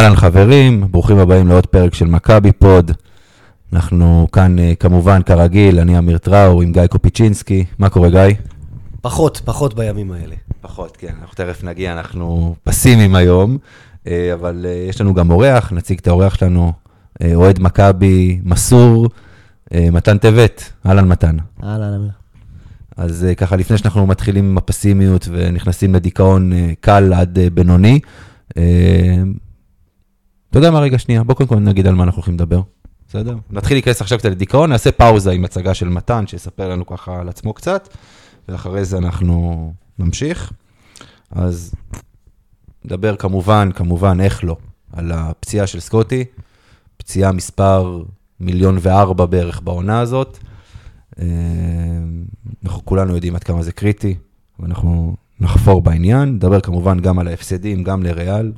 אהלן חברים, ברוכים הבאים לעוד פרק של מכבי פוד. אנחנו כאן אה, כמובן כרגיל, אני אמיר טראור עם גיא קופיצ'ינסקי. מה קורה גיא? פחות, פחות בימים האלה. פחות, כן, אנחנו תכף נגיע, אנחנו פסימיים היום, אה, אבל אה, יש לנו גם אורח, נציג את האורח שלנו, אוהד מכבי מסור, מתן טבת. אהלן מתן. אהלן, אמיר. אז ככה, לפני שאנחנו מתחילים עם הפסימיות ונכנסים לדיכאון קל עד בינוני, אתה יודע מה, רגע, שנייה, בוא קודם כל נגיד על מה אנחנו הולכים לדבר, בסדר? נתחיל להיכנס עכשיו קצת לדיכאון, נעשה פאוזה עם הצגה של מתן, שיספר לנו ככה על עצמו קצת, ואחרי זה אנחנו נמשיך. אז נדבר כמובן, כמובן, איך לא, על הפציעה של סקוטי, פציעה מספר מיליון וארבע בערך בעונה הזאת. אה, אנחנו כולנו יודעים עד כמה זה קריטי, ואנחנו נחפור בעניין. נדבר כמובן גם על ההפסדים, גם לריאל,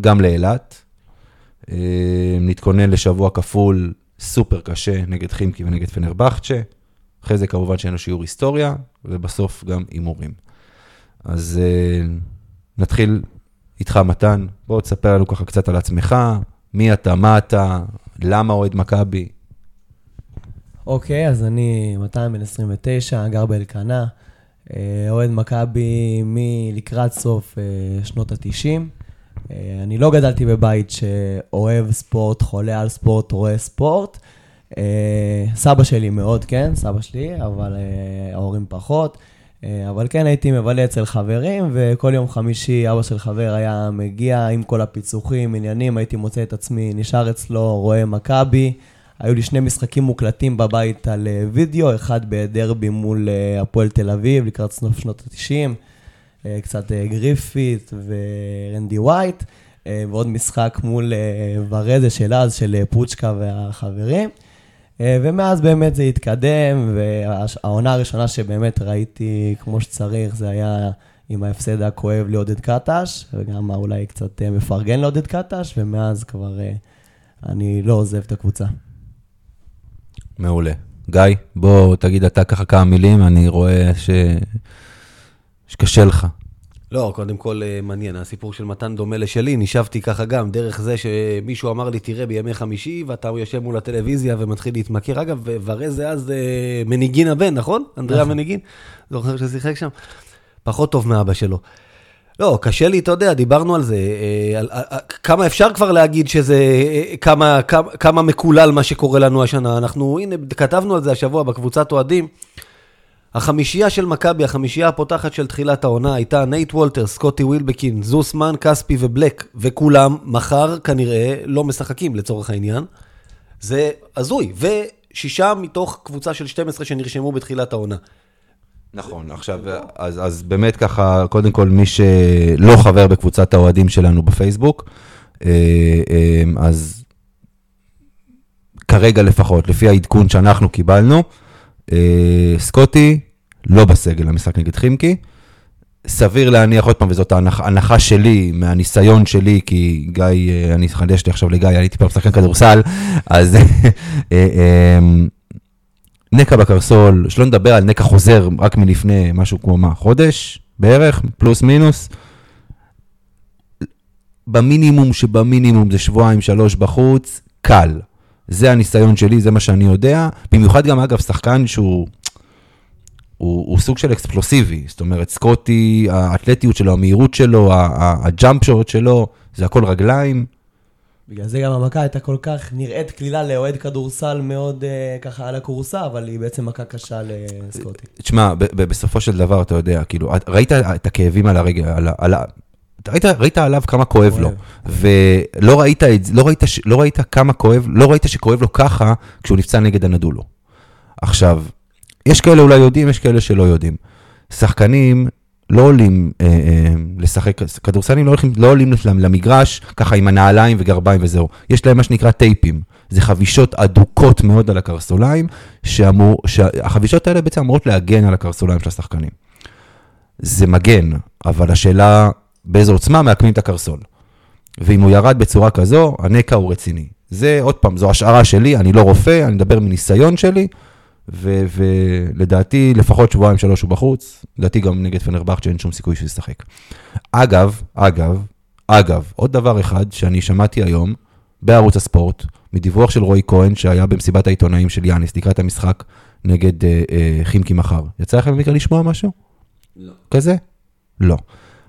גם לאילת. אה, נתכונן לשבוע כפול סופר קשה נגד חימקי ונגד פנרבכצ'ה. אחרי זה כמובן שיהיה לנו שיעור היסטוריה, ובסוף גם הימורים. אז אה, נתחיל איתך, מתן. בוא תספר לנו ככה קצת על עצמך, מי אתה, מה אתה, למה אוהד מכבי. אוקיי, אז אני 200 בן 29, גר באלקנה, אה, אוהד מכבי מלקראת סוף שנות ה-90. אני לא גדלתי בבית שאוהב ספורט, חולה על ספורט, רואה ספורט. אה, סבא שלי מאוד, כן, סבא שלי, אבל אה, ההורים פחות. אה, אבל כן הייתי מבלה אצל חברים, וכל יום חמישי אבא של חבר היה מגיע עם כל הפיצוחים, עניינים, הייתי מוצא את עצמי נשאר אצלו, רואה מכבי. היו לי שני משחקים מוקלטים בבית על אה, וידאו, אחד בדרבי מול אה, הפועל תל אביב, לקראת סוף שנות ה-90, קצת אה, גריפית ורנדי ווייט, אה, ועוד משחק מול אה, ורזה של אז, של אה, פוצ'קה והחברים. אה, ומאז באמת זה התקדם, והעונה הראשונה שבאמת ראיתי כמו שצריך, זה היה עם ההפסד הכואב לעודד קטש, וגם אולי קצת אה, מפרגן לעודד קטש, ומאז כבר אה, אני לא עוזב את הקבוצה. מעולה. גיא, בוא תגיד אתה ככה כמה מילים, אני רואה ש... שקשה לך. לא, קודם כל אה, מעניין, הסיפור של מתן דומה לשלי, נשבתי ככה גם, דרך זה שמישהו אמר לי, תראה בימי חמישי, ואתה יושב מול הטלוויזיה ומתחיל להתמכר. אגב, וראה זה אז אה, מניגין הבן, נכון? אנדריאה נכון. מניגין? זוכר ששיחק שם? פחות טוב מאבא שלו. לא, קשה לי, אתה יודע, דיברנו על זה. אה, על, על, על, כמה אפשר כבר להגיד שזה, כמה, כמה, כמה מקולל מה שקורה לנו השנה. אנחנו, הנה, כתבנו על זה השבוע בקבוצת אוהדים. החמישייה של מכבי, החמישייה הפותחת של תחילת העונה, הייתה נייט וולטרס, סקוטי ווילבקין, זוסמן, כספי ובלק, וכולם מחר כנראה לא משחקים לצורך העניין. זה הזוי, ושישה מתוך קבוצה של 12 שנרשמו בתחילת העונה. נכון, עכשיו, אז, אז באמת ככה, קודם כל, מי שלא חבר בקבוצת האוהדים שלנו בפייסבוק, אה, אה, אז כרגע לפחות, לפי העדכון שאנחנו קיבלנו, אה, סקוטי לא בסגל למשחק נגד חימקי. סביר להניח, עוד פעם, וזאת ההנח- הנחה שלי, מהניסיון שלי, כי גיא, אה, אני אחדש לי עכשיו לגיא, הייתי פעם שחקן כדורסל, אז אה, אה, נקע בקרסול, שלא נדבר על נקע חוזר רק מלפני משהו כמו מה, חודש בערך, פלוס מינוס. במינימום שבמינימום זה שבועיים, שלוש בחוץ, קל. זה הניסיון שלי, זה מה שאני יודע. במיוחד גם, אגב, שחקן שהוא... הוא, הוא סוג של אקספלוסיבי, זאת אומרת, סקוטי, האתלטיות שלו, המהירות שלו, הג'אמפ שוט שלו, זה הכל רגליים. בגלל זה גם המכה הייתה כל כך נראית קלילה לאוהד כדורסל מאוד uh, ככה על הכורסה, אבל היא בעצם מכה קשה לסקוטי. תשמע, בסופו של דבר, אתה יודע, כאילו, ראית את הכאבים על הרגל, על, על, ראית, ראית עליו כמה כואב לו, ולא ראית, לא ראית, לא ראית כמה כואב, לא ראית שכואב לו ככה כשהוא נפצע נגד הנדולו. עכשיו, יש כאלה אולי יודעים, יש כאלה שלא יודעים. שחקנים לא עולים אה, אה, לשחק, כדורסלים לא, הולכים, לא עולים למגרש ככה עם הנעליים וגרביים וזהו. יש להם מה שנקרא טייפים. זה חבישות אדוקות מאוד על הקרסוליים, שאמור, שהחבישות האלה בעצם אמורות להגן על הקרסוליים של השחקנים. זה מגן, אבל השאלה באיזו עוצמה מעקמים את הקרסול. ואם הוא ירד בצורה כזו, הנקע הוא רציני. זה, עוד פעם, זו השערה שלי, אני לא רופא, אני מדבר מניסיון שלי, ולדעתי לפחות שבועיים שלוש הוא בחוץ, לדעתי גם נגד פנרבכצ'ה אין שום סיכוי שהוא ישחק. אגב, אגב, אגב, עוד דבר אחד שאני שמעתי היום בערוץ הספורט, מדיווח של רועי כהן, שהיה במסיבת העיתונאים של יאניס לקראת המשחק נגד אה, אה, חימקי מחר. יצא לכם במקרה לשמוע משהו? לא. כזה? לא.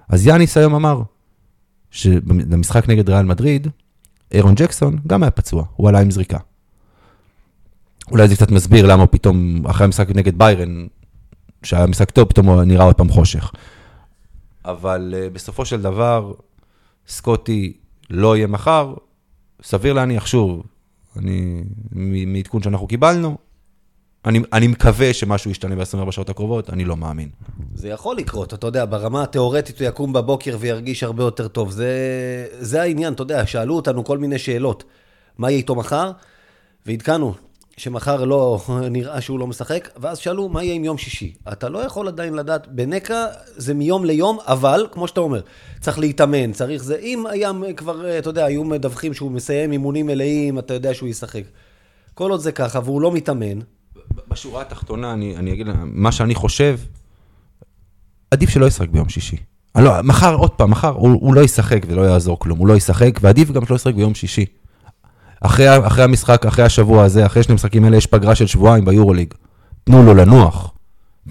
אז יאניס היום אמר שבמשחק נגד ריאל מדריד, אירון ג'קסון גם היה פצוע, הוא עלה עם זריקה. אולי זה קצת מסביר למה פתאום, אחרי המשחק נגד ביירן, שהיה משחק טוב, פתאום הוא נראה עוד פעם חושך. אבל uh, בסופו של דבר, סקוטי לא יהיה מחר, סביר להניח, שוב, אני, מעדכון שאנחנו קיבלנו, אני, אני מקווה שמשהו ישתנה ב-24 שעות הקרובות, אני לא מאמין. זה יכול לקרות, אתה יודע, ברמה התיאורטית הוא יקום בבוקר וירגיש הרבה יותר טוב. זה, זה העניין, אתה יודע, שאלו אותנו כל מיני שאלות. מה יהיה איתו מחר? ועדכנו שמחר לא נראה שהוא לא משחק, ואז שאלו מה יהיה עם יום שישי. אתה לא יכול עדיין לדעת, בנקע זה מיום ליום, אבל, כמו שאתה אומר, צריך להתאמן, צריך זה, אם היה כבר, אתה יודע, היו מדווחים שהוא מסיים אימונים מלאים, אתה יודע שהוא ישחק. כל עוד זה ככה, והוא לא מתאמן, בשורה התחתונה, אני, אני אגיד, מה שאני חושב, עדיף שלא ישחק ביום שישי. לא, מחר, עוד פעם, מחר, הוא, הוא לא ישחק ולא יעזור כלום, הוא לא ישחק, ועדיף גם שלא ישחק ביום שישי. אחרי, אחרי המשחק, אחרי השבוע הזה, אחרי שני המשחקים האלה, יש פגרה של שבועיים ביורוליג. תנו לו לנוח.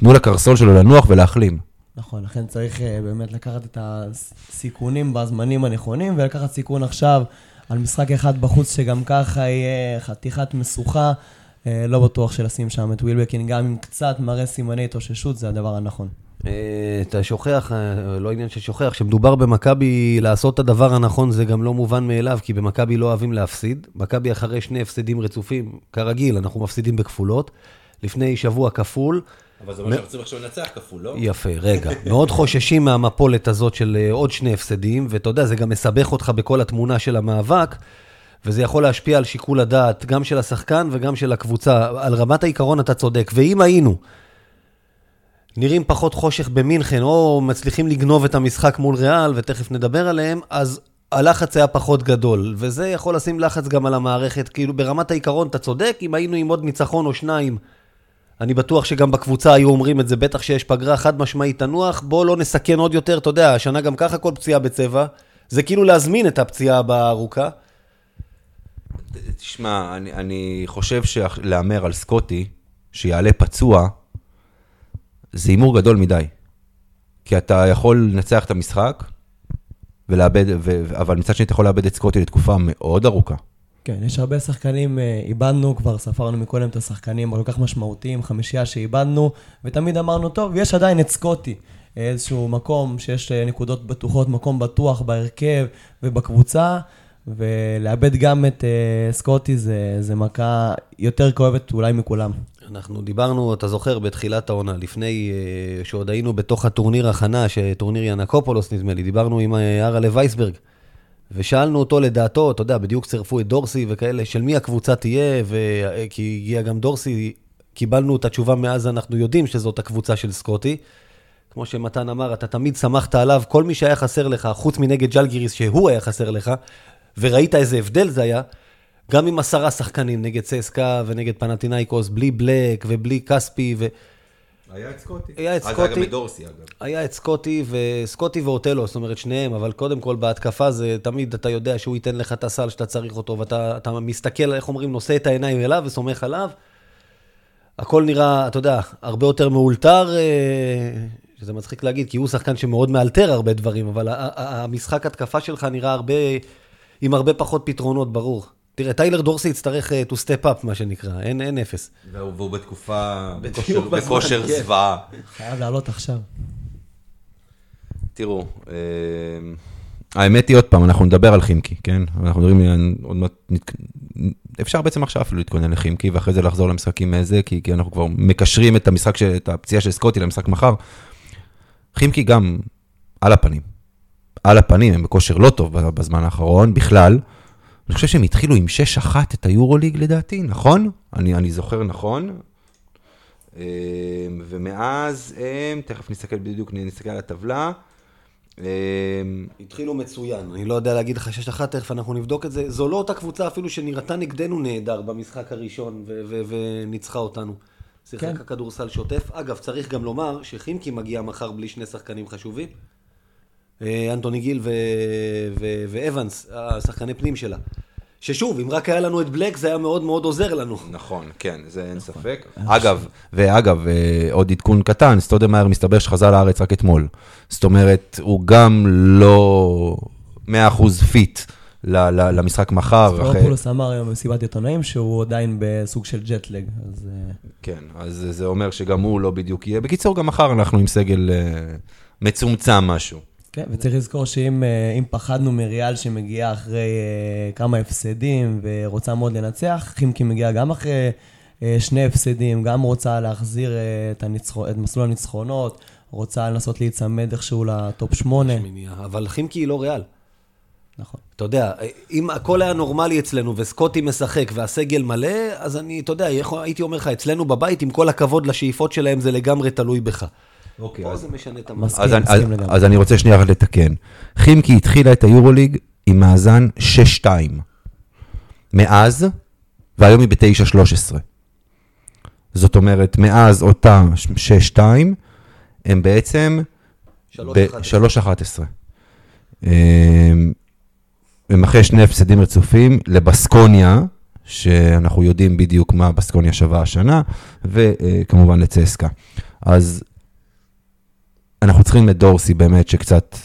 תנו לקרסול שלו לנוח ולהחלים. נכון, לכן צריך אה, באמת לקחת את הסיכונים בזמנים הנכונים, ולקחת סיכון עכשיו על משחק אחד בחוץ, שגם ככה יהיה חתיכת משוכה. אה, לא בטוח שלשים שם את ווילבקין, גם עם קצת מראה סימני התאוששות, זה הדבר הנכון. אה, אתה שוכח, אה, לא עניין ששוכח, כשמדובר במכבי לעשות את הדבר הנכון זה גם לא מובן מאליו, כי במכבי לא אוהבים להפסיד. מכבי אחרי שני הפסדים רצופים, כרגיל, אנחנו מפסידים בכפולות. לפני שבוע כפול. אבל זה אומר שאנחנו צריכים עכשיו לנצח כפול, לא? יפה, רגע. מאוד חוששים מהמפולת הזאת של אה, עוד שני הפסדים, ואתה יודע, זה גם מסבך אותך בכל התמונה של המאבק, וזה יכול להשפיע על שיקול הדעת, גם של השחקן וגם של הקבוצה. על רמת העיקרון אתה צודק. ואם היינו נראים פחות חושך במינכן, או מצליחים לגנוב את המשחק מול ריאל, ותכף נדבר עליהם, אז הלחץ היה פחות גדול, וזה יכול לשים לחץ גם על המערכת. כאילו, ברמת העיקרון אתה צודק, אם היינו עם עוד ניצחון או שניים, אני בטוח שגם בקבוצה היו אומרים את זה, בטח שיש פגרה חד משמעית תנוח, בוא לא נסכן עוד יותר, אתה יודע, השנה גם ככה כל פציעה בצבע, זה כאילו להזמין את הפציעה הבאה הארוכה. תשמע, אני, אני חושב שלהמר על סקוטי, שיעלה פצוע, זה הימור גדול מדי. כי אתה יכול לנצח את המשחק, ולאבד, ו, אבל מצד שני אתה יכול לאבד את סקוטי לתקופה מאוד ארוכה. כן, יש הרבה שחקנים, אה, איבדנו, כבר ספרנו מקודם את השחקנים כל כך משמעותיים, חמישייה שאיבדנו, ותמיד אמרנו, טוב, יש עדיין את סקוטי. איזשהו מקום שיש אה, נקודות בטוחות, מקום בטוח בהרכב ובקבוצה, ולאבד גם את uh, סקוטי זה, זה מכה יותר כואבת אולי מכולם. אנחנו דיברנו, אתה זוכר, בתחילת העונה, לפני uh, שעוד היינו בתוך הטורניר הכנה, טורניר ינקופולוס נדמה לי, דיברנו עם אראלה וייסברג, ושאלנו אותו לדעתו, אתה יודע, בדיוק צירפו את דורסי וכאלה, של מי הקבוצה תהיה, כי הגיע גם דורסי, קיבלנו את התשובה מאז, אנחנו יודעים שזאת הקבוצה של סקוטי. כמו שמתן אמר, אתה תמיד שמחת עליו, כל מי שהיה חסר לך, חוץ מנגד ג'לגיריס, שהוא היה חסר לך, וראית איזה הבדל זה היה, גם עם עשרה שחקנים נגד צסקה ונגד פנטינאיקוס, בלי בלק ובלי כספי ו... היה את סקוטי. היה את סקוטי. אז היה גם את דורסי, אגב. היה את סקוטי וסקוטי ואוטלו, זאת אומרת שניהם, אבל קודם כל בהתקפה זה תמיד אתה יודע שהוא ייתן לך את הסל שאתה צריך אותו, ואתה מסתכל, איך אומרים, נושא את העיניים אליו וסומך עליו. הכל נראה, אתה יודע, הרבה יותר מאולתר, אה, שזה מצחיק להגיד, כי הוא שחקן שמאוד מאלתר הרבה דברים, אבל המשחק התקפה שלך נראה הרבה, עם הרבה פחות פתרונות, ברור. תראה, טיילר דורסי יצטרך uh, to step up, מה שנקרא, אין, אין אפס. והוא, והוא בתקופה, בכושר, כן. זוועה. חייב לעלות עכשיו. תראו, אה, האמת היא עוד פעם, אנחנו נדבר על חימקי, כן? אנחנו מדברים, עוד מעט, אפשר בעצם עכשיו אפילו להתכונן לחימקי, ואחרי זה לחזור למשחקים מאיזה, כי, כי אנחנו כבר מקשרים את המשחק, את הפציעה של סקוטי למשחק מחר. חימקי גם על הפנים. על הפנים, הם בכושר לא טוב בזמן האחרון, בכלל. אני חושב שהם התחילו עם 6-1 את היורוליג לדעתי, נכון? אני, אני זוכר נכון. אמ, ומאז הם, תכף נסתכל בדיוק, נסתכל על הטבלה. אמ, התחילו מצוין, אני לא יודע להגיד לך 6-1, תכף אנחנו נבדוק את זה. זו לא אותה קבוצה אפילו שנראתה נגדנו נהדר במשחק הראשון וניצחה אותנו. שיחק כן. הכדורסל שוטף. אגב, צריך גם לומר שחימקי מגיע מחר בלי שני שחקנים חשובים. אה, אנתוני גיל ואבנס, השחקני פנים שלה. ששוב, אם רק היה לנו את בלק, זה היה מאוד מאוד עוזר לנו. נכון, כן, זה אין ספק. אגב, ואגב, אה, עוד עדכון קטן, סטודמאייר מסתבר שחזר לארץ רק אתמול. זאת אומרת, הוא גם לא 100% fit ל- ל- למשחק מחר. אחרי- ספרופולוס אמר היום במסיבת עיתונאים שהוא עדיין בסוג של ג'ט לג, אז אה, כן, אז זה אומר שגם הוא לא בדיוק יהיה. בקיצור, גם מחר אנחנו עם סגל אה, מצומצם משהו. כן, וצריך לזכור שאם אה, פחדנו מריאל שמגיעה אחרי אה, כמה הפסדים ורוצה מאוד לנצח, חימקי מגיעה גם אחרי אה, שני הפסדים, גם רוצה להחזיר את, הניצחו, את מסלול הניצחונות, רוצה לנסות להיצמד איכשהו לטופ שמונה. מניעה. אבל חימקי היא לא ריאל. נכון. אתה יודע, אם הכל היה נורמלי אצלנו וסקוטי משחק והסגל מלא, אז אני, אתה יודע, הייתי אומר לך, אצלנו בבית, עם כל הכבוד לשאיפות שלהם, זה לגמרי תלוי בך. אוקיי, פה זה משנה את מסכים. אז, אני- אז, מסכים לגמרי. אז אני רוצה שנייה רק לתקן. חימקי התחילה את היורוליג עם מאזן 6-2. מאז, והיום היא ב-9-13. זאת אומרת, מאז אותה 6-2, הם בעצם ב-3-11. הם אחרי שני הפסדים רצופים לבסקוניה, שאנחנו יודעים בדיוק מה בסקוניה שווה השנה, וכמובן לצסקה. אז אנחנו צריכים את דורסי באמת, שקצת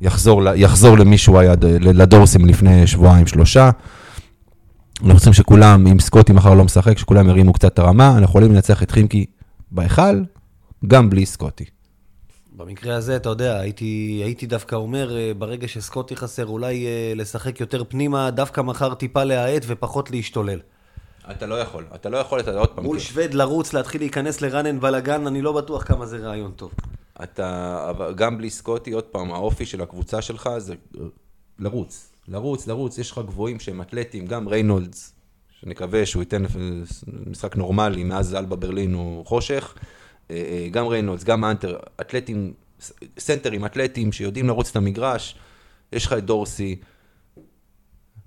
יחזור, יחזור למי שהוא היה, ד- לדורסי מלפני שבועיים, שלושה. אנחנו צריכים שכולם, אם סקוטי מחר לא משחק, שכולם ירימו קצת את הרמה, אנחנו יכולים לנצח את חימקי בהיכל, גם בלי סקוטי. במקרה הזה, אתה יודע, הייתי, הייתי דווקא אומר, אה, ברגע שסקוטי חסר, אולי אה, לשחק יותר פנימה, דווקא מחר טיפה להאט ופחות להשתולל. אתה לא יכול, אתה לא יכול, אתה עוד פעם, מול שבד לרוץ, להתחיל להיכנס ל run and בלאגן, אני לא בטוח כמה זה רעיון טוב. אתה, אבל גם בלי סקוטי, עוד פעם, האופי של הקבוצה שלך זה לרוץ, לרוץ, לרוץ, יש לך גבוהים שהם אתלטים, גם ריינולדס, שנקווה שהוא ייתן משחק נורמלי, מאז אלבה ברלין הוא חושך, אה, אה, גם ריינולדס, גם האנטר, אתלטים, סנטרים אתלטים שיודעים לרוץ את המגרש, יש לך את דורסי,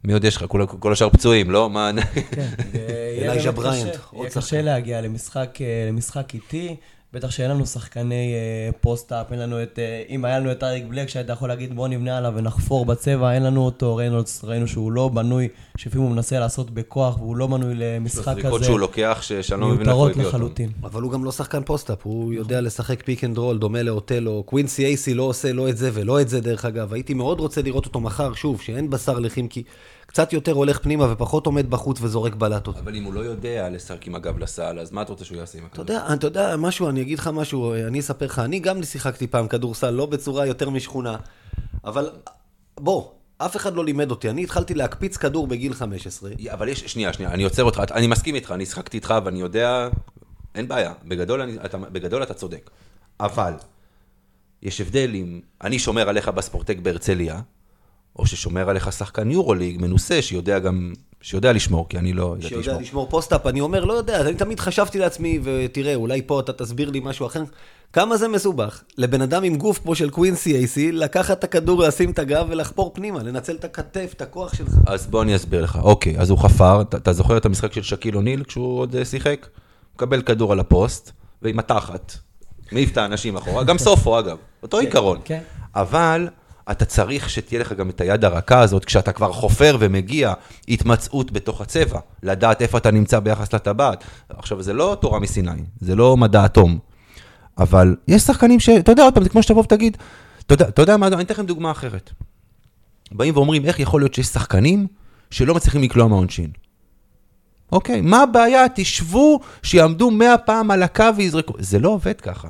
מי עוד יש לך? כל, כל השאר פצועים, לא? מה... כן, באמת בריינט, יהיה. קשה להגיע למשחק, אה, למשחק איטי, בטח שאין לנו שחקני אה, post-up, אין לנו את, אה, אם היה לנו את אריק בלק שהיית יכול להגיד בוא נבנה עליו ונחפור בצבע, אין לנו אותו, ריינולדס, ראינו שהוא לא בנוי, שלפעמים הוא מנסה לעשות בכוח והוא לא בנוי למשחק זריקות כזה, שהוא לוקח, ש- שאני לא מבין איפה הוא מיותרות. לחלוטין. אבל הוא גם לא שחקן post-up, הוא יודע לשחק pick and roll, דומה לאותלו. קווינסי אייסי לא עושה לא את זה ולא את זה, דרך אגב. הייתי מאוד רוצה לראות אותו מחר, שוב, שאין בשר לחימקי. קצת יותר הולך פנימה ופחות עומד בחוץ וזורק בלטות. אבל אם הוא לא יודע לשחק עם הגב לסל, אז מה אתה רוצה שהוא יעשה עם הכדור? אתה יודע משהו, אני אגיד לך משהו, אני אספר לך, אני גם שיחקתי פעם כדורסל, לא בצורה יותר משכונה, אבל בוא, אף אחד לא לימד אותי, אני התחלתי להקפיץ כדור בגיל 15. אבל יש, שנייה, שנייה, אני עוצר אותך, אני מסכים איתך, אני שחקתי איתך ואני יודע, אין בעיה, בגדול, אני, אתה, בגדול אתה צודק. אבל, יש הבדל אם אני שומר עליך בספורטק בהרצליה, או ששומר עליך שחקן יורוליג מנוסה, שיודע גם, שיודע לשמור, כי אני לא ידעתי שיודע לשמור. לשמור post-up, אני אומר, לא יודע, אני תמיד חשבתי לעצמי, ותראה, אולי פה אתה תסביר לי משהו אחר. כמה זה מסובך לבן אדם עם גוף כמו של קווינסי אייסי, לקחת את הכדור, לשים את הגב ולחפור פנימה, לנצל את הכתף, את הכוח שלך. אז בוא אני אסביר לך. אוקיי, אז הוא חפר, אתה, אתה זוכר את המשחק של שקיל אוניל כשהוא עוד אה, שיחק? מקבל כדור על הפוסט, ועם התחת, מעיף את האנשים אחורה, גם סופו אגב, אותו עיקרון. כן. אבל אתה צריך שתהיה לך גם את היד הרכה הזאת, כשאתה כבר חופר ומגיע, התמצאות בתוך הצבע, לדעת איפה אתה נמצא ביחס לטבעת. עכשיו, זה לא תורה מסיני, זה לא מדע אטום, אבל יש שחקנים ש... אתה יודע, עוד פעם, זה כמו שתבוא ותגיד, אתה יודע, מה, אני אתן לכם דוגמה אחרת. באים ואומרים, איך יכול להיות שיש שחקנים שלא מצליחים לקלוע מהעונשין? אוקיי, מה הבעיה? תשבו, שיעמדו מאה פעם על הקו ויזרקו. זה לא עובד ככה.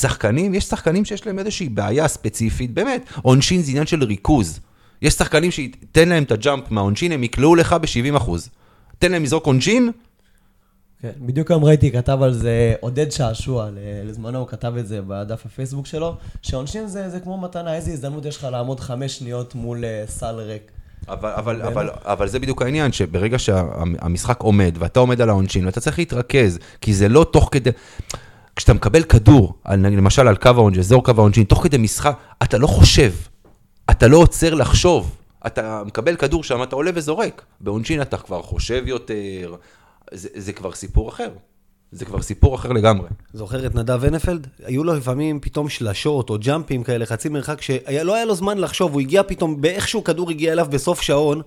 שחקנים, יש שחקנים שיש להם איזושהי בעיה ספציפית, באמת, עונשין זה עניין של ריכוז. יש שחקנים שתן להם את הג'אמפ מהעונשין, הם יקלעו לך ב-70 אחוז. תן להם לזרוק עונשין, כן, בדיוק היום ראיתי, כתב על זה עודד שעשוע, לזמנו הוא כתב את זה בדף הפייסבוק שלו, שעונשין זה, זה כמו מתנה, איזה הזדמנות יש לך לעמוד חמש שניות מול אה, סל ריק. אבל, אבל, אבל, אבל זה בדיוק העניין, שברגע שהמשחק עומד, ואתה עומד על העונשין, ואתה צריך להתרכז, כי זה לא תוך כדי... כשאתה מקבל כדור, על, למשל על קו העונשין, אזור קו העונשין, תוך כדי משחק, אתה לא חושב, אתה לא עוצר לחשוב. אתה מקבל כדור שם, אתה עולה וזורק. בעונשין אתה כבר חושב יותר, זה, זה כבר סיפור אחר. זה כבר סיפור אחר לגמרי. זוכר את נדב הנפלד? היו לו לפעמים פתאום שלשות או ג'אמפים כאלה, חצי מרחק, שלא היה לו זמן לחשוב, הוא הגיע פתאום, באיכשהו כדור הגיע אליו בסוף שעון,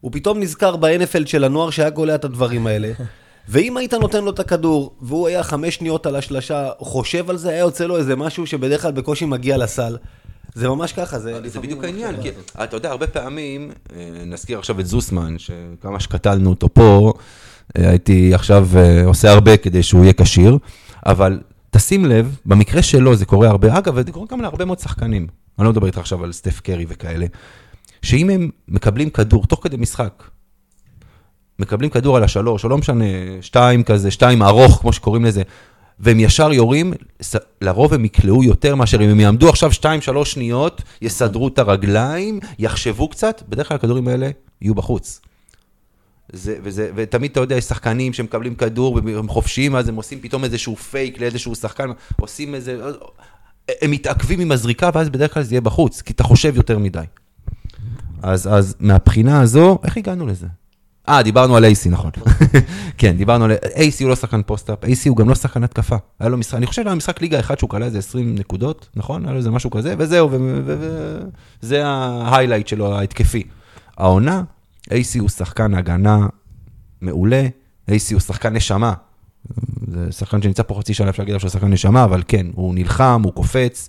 הוא פתאום נזכר בהנפלד של הנוער שהיה קולע את הדברים האלה. ואם היית נותן לו את הכדור, והוא היה חמש שניות על השלשה, חושב על זה, היה יוצא לו איזה משהו שבדרך כלל בקושי מגיע לסל. זה ממש ככה, זה... זה בדיוק העניין, כי אתה יודע, הרבה פעמים, אה, נזכיר עכשיו את זוסמן, שכמה שקטלנו אותו פה, אה, הייתי עכשיו אה, עושה הרבה כדי שהוא יהיה כשיר, אבל תשים לב, במקרה שלו זה קורה הרבה, אגב, זה קורה גם להרבה מאוד שחקנים, אני לא מדבר איתך עכשיו על סטף קרי וכאלה, שאם הם מקבלים כדור תוך כדי משחק, מקבלים כדור על השלוש, או לא משנה, שתיים כזה, שתיים ארוך, כמו שקוראים לזה, והם ישר יורים, לרוב הם יקלעו יותר מאשר אם הם יעמדו עכשיו שתיים, שלוש שניות, יסדרו את הרגליים, יחשבו קצת, בדרך כלל הכדורים האלה יהיו בחוץ. זה, וזה, ותמיד אתה יודע, יש שחקנים שמקבלים כדור והם חופשיים, אז הם עושים פתאום איזשהו פייק לאיזשהו שחקן, עושים איזה... הם מתעכבים עם הזריקה, ואז בדרך כלל זה יהיה בחוץ, כי אתה חושב יותר מדי. אז, אז מהבחינה הזו, איך הגענו לזה? אה, דיברנו על AC, נכון. כן, דיברנו על... AC הוא לא שחקן post-up, AC הוא גם לא שחקן התקפה. היה לו משחק, אני חושב שהיה משחק ליגה אחד שהוא קלע איזה 20 נקודות, נכון? היה לו איזה משהו כזה, וזהו, וזה ה highlight שלו, ההתקפי. העונה, AC הוא שחקן הגנה מעולה, AC הוא שחקן נשמה. זה שחקן שנמצא פה חצי שנה, אפשר להגיד שהוא שחקן נשמה, אבל כן, הוא נלחם, הוא קופץ.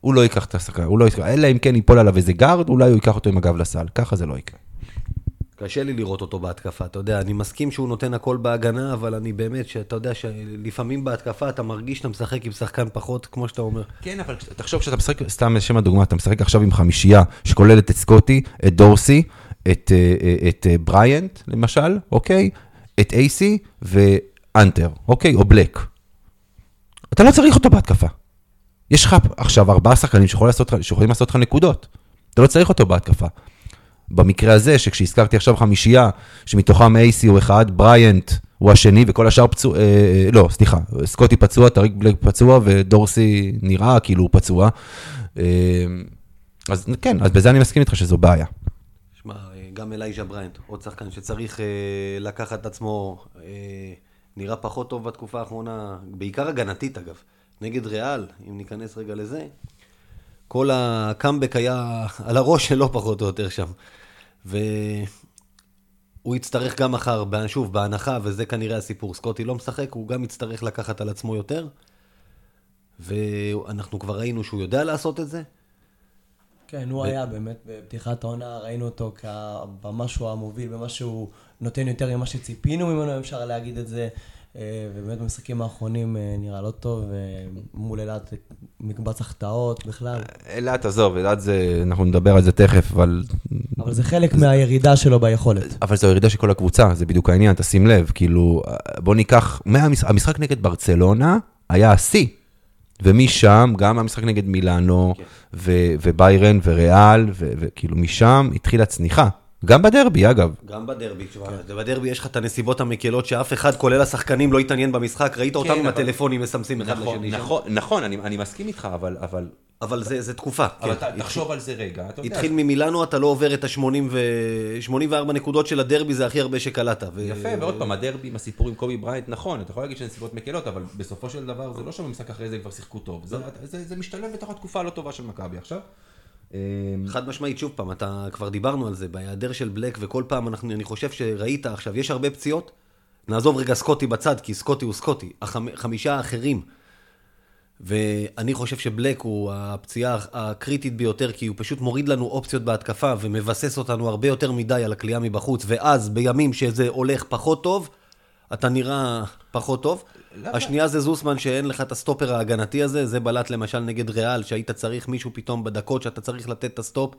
הוא לא ייקח את השחקן, הוא לא ייקח, אלא אם כן ייפול עליו איזה guard, אולי הוא ייקח אותו עם הגב לסל. ככה זה לא יקרה. קשה לי לראות אותו בהתקפה, אתה יודע, אני מסכים שהוא נותן הכל בהגנה, אבל אני באמת, שאתה יודע שלפעמים בהתקפה אתה מרגיש שאתה משחק עם שחקן פחות, כמו שאתה אומר. כן, אבל תחשוב שאתה משחק, סתם לשם הדוגמה, אתה משחק עכשיו עם חמישייה שכוללת את סקוטי, את דורסי, את, אה, אה, את אה, בריאנט, למשל, אוקיי? את אייסי ואנטר, אוקיי? או בלק. אתה לא צריך אותו בהתקפה. יש לך עכשיו ארבעה שחקנים שיכולים לעשות לך נקודות. אתה לא צריך אותו בהתקפה. במקרה הזה, שכשהזכרתי עכשיו חמישייה, שמתוכם אייסי הוא אחד, בריאנט הוא השני, וכל השאר פצוע, אה, אה, לא, סליחה, סקוטי פצוע, טאריק בלק פצוע, ודורסי נראה כאילו הוא פצוע. אה, אז כן, אז בזה אני מסכים איתך שזו בעיה. שמע, גם אלייז'ה בריינט, עוד שחקן שצריך אה, לקחת את עצמו, אה, נראה פחות טוב בתקופה האחרונה, בעיקר הגנתית אגב, נגד ריאל, אם ניכנס רגע לזה. כל הקאמבק היה על הראש שלו פחות או יותר שם. והוא יצטרך גם מחר, שוב, בהנחה, וזה כנראה הסיפור, סקוטי לא משחק, הוא גם יצטרך לקחת על עצמו יותר. ואנחנו כבר ראינו שהוא יודע לעשות את זה. כן, הוא ו... היה באמת בפתיחת העונה, ראינו אותו במשהו המוביל, במה שהוא נותן יותר ממה שציפינו ממנו, אפשר להגיד את זה. אה, ובאמת במשחקים האחרונים אה, נראה לא טוב, מול אילת מקבץ החטאות בכלל. אילת, עזוב, אילת זה, אנחנו נדבר על זה תכף, אבל... אבל זה חלק מהירידה שלו ביכולת. אבל זו ירידה של כל הקבוצה, זה בדיוק העניין, תשים לב, כאילו, בוא ניקח, המשחק נגד ברצלונה היה השיא. ומשם, גם המשחק נגד מילאנו, כן. וביירן וריאל, וכאילו משם התחילה צניחה. גם בדרבי, אגב. גם בדרבי, כן. בדרבי יש לך את הנסיבות המקלות שאף אחד, כולל השחקנים, לא התעניין במשחק, ראית אותם כן, עם הטלפונים מסמסים אחד נכון, לשני. נכון, נכון, אני, אני מסכים איתך, אבל... אבל... אבל זה, זה תקופה. אבל כן. תחשוב על זה רגע. התחיל ממילאנו, אתה לא עובר את ה-84 נקודות של הדרבי, זה הכי הרבה שקלעת. ו... יפה, ועוד פעם, הדרבי עם הסיפור עם קובי בריינט, נכון, אתה יכול להגיד שהן נסיבות מקלות, אבל בסופו של דבר זה לא שבמשחק אחרי זה כבר שיחקו טוב. זה, זה, זה משתלב בתוך התקופה הלא טובה של מכבי עכשיו. אמ, חד משמעית, שוב פעם, אתה כבר דיברנו על זה, בהיעדר של בלק, וכל פעם אנחנו, אני חושב שראית עכשיו, יש הרבה פציעות, נעזוב רגע סקוטי בצד, כי סקוטי הוא סקוטי, החמישה האחרים. ואני חושב שבלק הוא הפציעה הקריטית ביותר, כי הוא פשוט מוריד לנו אופציות בהתקפה ומבסס אותנו הרבה יותר מדי על הקליעה מבחוץ, ואז בימים שזה הולך פחות טוב, אתה נראה פחות טוב. השנייה זה זוסמן, שאין לך את הסטופר ההגנתי הזה, זה בלט למשל נגד ריאל, שהיית צריך מישהו פתאום בדקות שאתה צריך לתת את ה stop,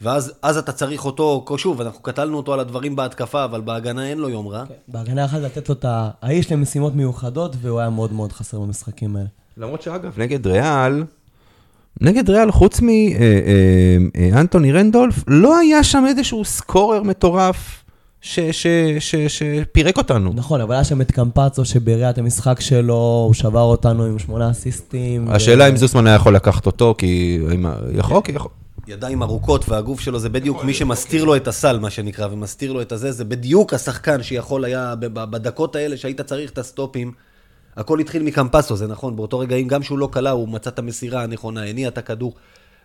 ואז אתה צריך אותו, שוב, אנחנו קטלנו אותו על הדברים בהתקפה, אבל בהגנה אין לו יום רע. כן, בהגנה יכולת לתת לו את האיש למשימות מיוחדות, והוא היה מאוד מאוד חסר במשחקים האלה. למרות שאגב, נגד ריאל, נגד ריאל, חוץ מאנטוני אה, אה, רנדולף, לא היה שם איזשהו סקורר מטורף. שפירק אותנו. נכון, אבל היה שם את קמפצו שבראיית המשחק שלו, הוא שבר אותנו עם שמונה אסיסטים. השאלה. אם זוסמן היה יכול לקחת אותו, כי... יכול, כי יכול. ידיים ארוכות, והגוף שלו זה בדיוק מי שמסתיר לו את הסל, מה שנקרא, ומסתיר לו את הזה, זה בדיוק השחקן שיכול היה, בדקות האלה שהיית צריך את הסטופים. הכל התחיל מקמפסו, זה נכון, באותו רגעים, גם שהוא לא קלע, הוא מצא את המסירה הנכונה, הניע את הכדור.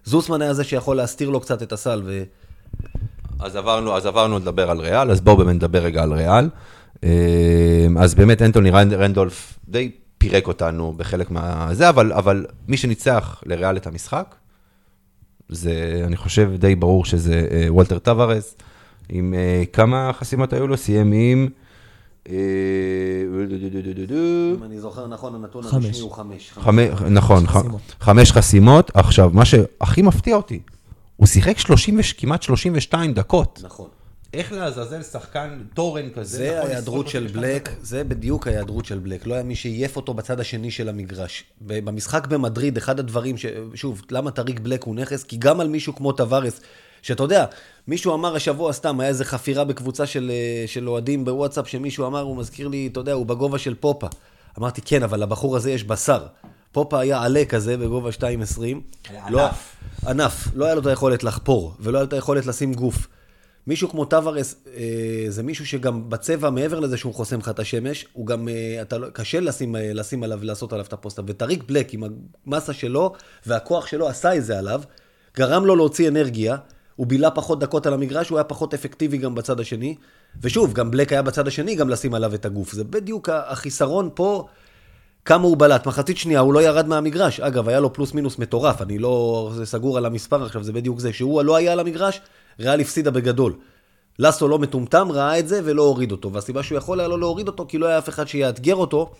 זוסמן היה זה שיכול להסתיר לו קצת את הסל, ו... אז עברנו, אז עברנו לדבר על ריאל, אז בואו באמת נדבר רגע על ריאל. אה, אז באמת אנטוני רנד- רנדולף די פירק אותנו בחלק מהזה, אבל, אבל מי שניצח לריאל את המשחק, זה, אני חושב, די ברור שזה אה, וולטר טבארס, עם אה, כמה חסימות היו לו? סיים עם... אה, אם אני זוכר נכון, הנתון. הרשמי הוא חמש. נכון. חמש חסימות. עכשיו, מה שהכי מפתיע אותי, הוא שיחק 30, וש- כמעט 32 דקות. נכון. איך לעזאזל שחקן תורן כזה? זה ההיעדרות לשרוד של 32 בלק, דקות? זה בדיוק ההיעדרות של בלק. לא היה מי שעייף אותו בצד השני של המגרש. במשחק במדריד, אחד הדברים ש... שוב, למה טאריק בלק הוא נכס? כי גם על מישהו כמו טבארס, שאתה יודע, מישהו אמר השבוע סתם, היה איזה חפירה בקבוצה של, אה, של אוהדים בוואטסאפ, שמישהו אמר, הוא מזכיר לי, אתה יודע, הוא בגובה של פופה. אמרתי, כן, אבל לבחור הזה יש בשר. פופה היה עלה כזה בגובה 2.20. היה לא- ענף. ענף. לא היה לו את היכולת לחפור, ולא היה לו את היכולת לשים גוף. מישהו כמו טווארס, אה, זה מישהו שגם בצבע, מעבר לזה שהוא חוסם לך את השמש, הוא גם, אה, אתה, לא- קשה לשים, אה, לשים עליו, לעשות עליו את הפוסטה. וטריק בלק, עם המסה שלו והכוח שלו, עשה את זה עליו, גרם לו להוציא אנרגיה, הוא בילה פחות דקות על המגרש, הוא היה פחות אפקטיבי גם בצד השני. ושוב, גם בלק היה בצד השני גם לשים עליו את הגוף. זה בדיוק החיסרון פה, כמה הוא בלט. מחצית שנייה, הוא לא ירד מהמגרש. אגב, היה לו פלוס מינוס מטורף, אני לא זה סגור על המספר עכשיו, זה בדיוק זה. שהוא לא היה על המגרש, ריאל הפסידה בגדול. לסו לא מטומטם, ראה את זה ולא הוריד אותו. והסיבה שהוא יכול היה לא להוריד אותו, כי לא היה אף אחד שיאתגר אותו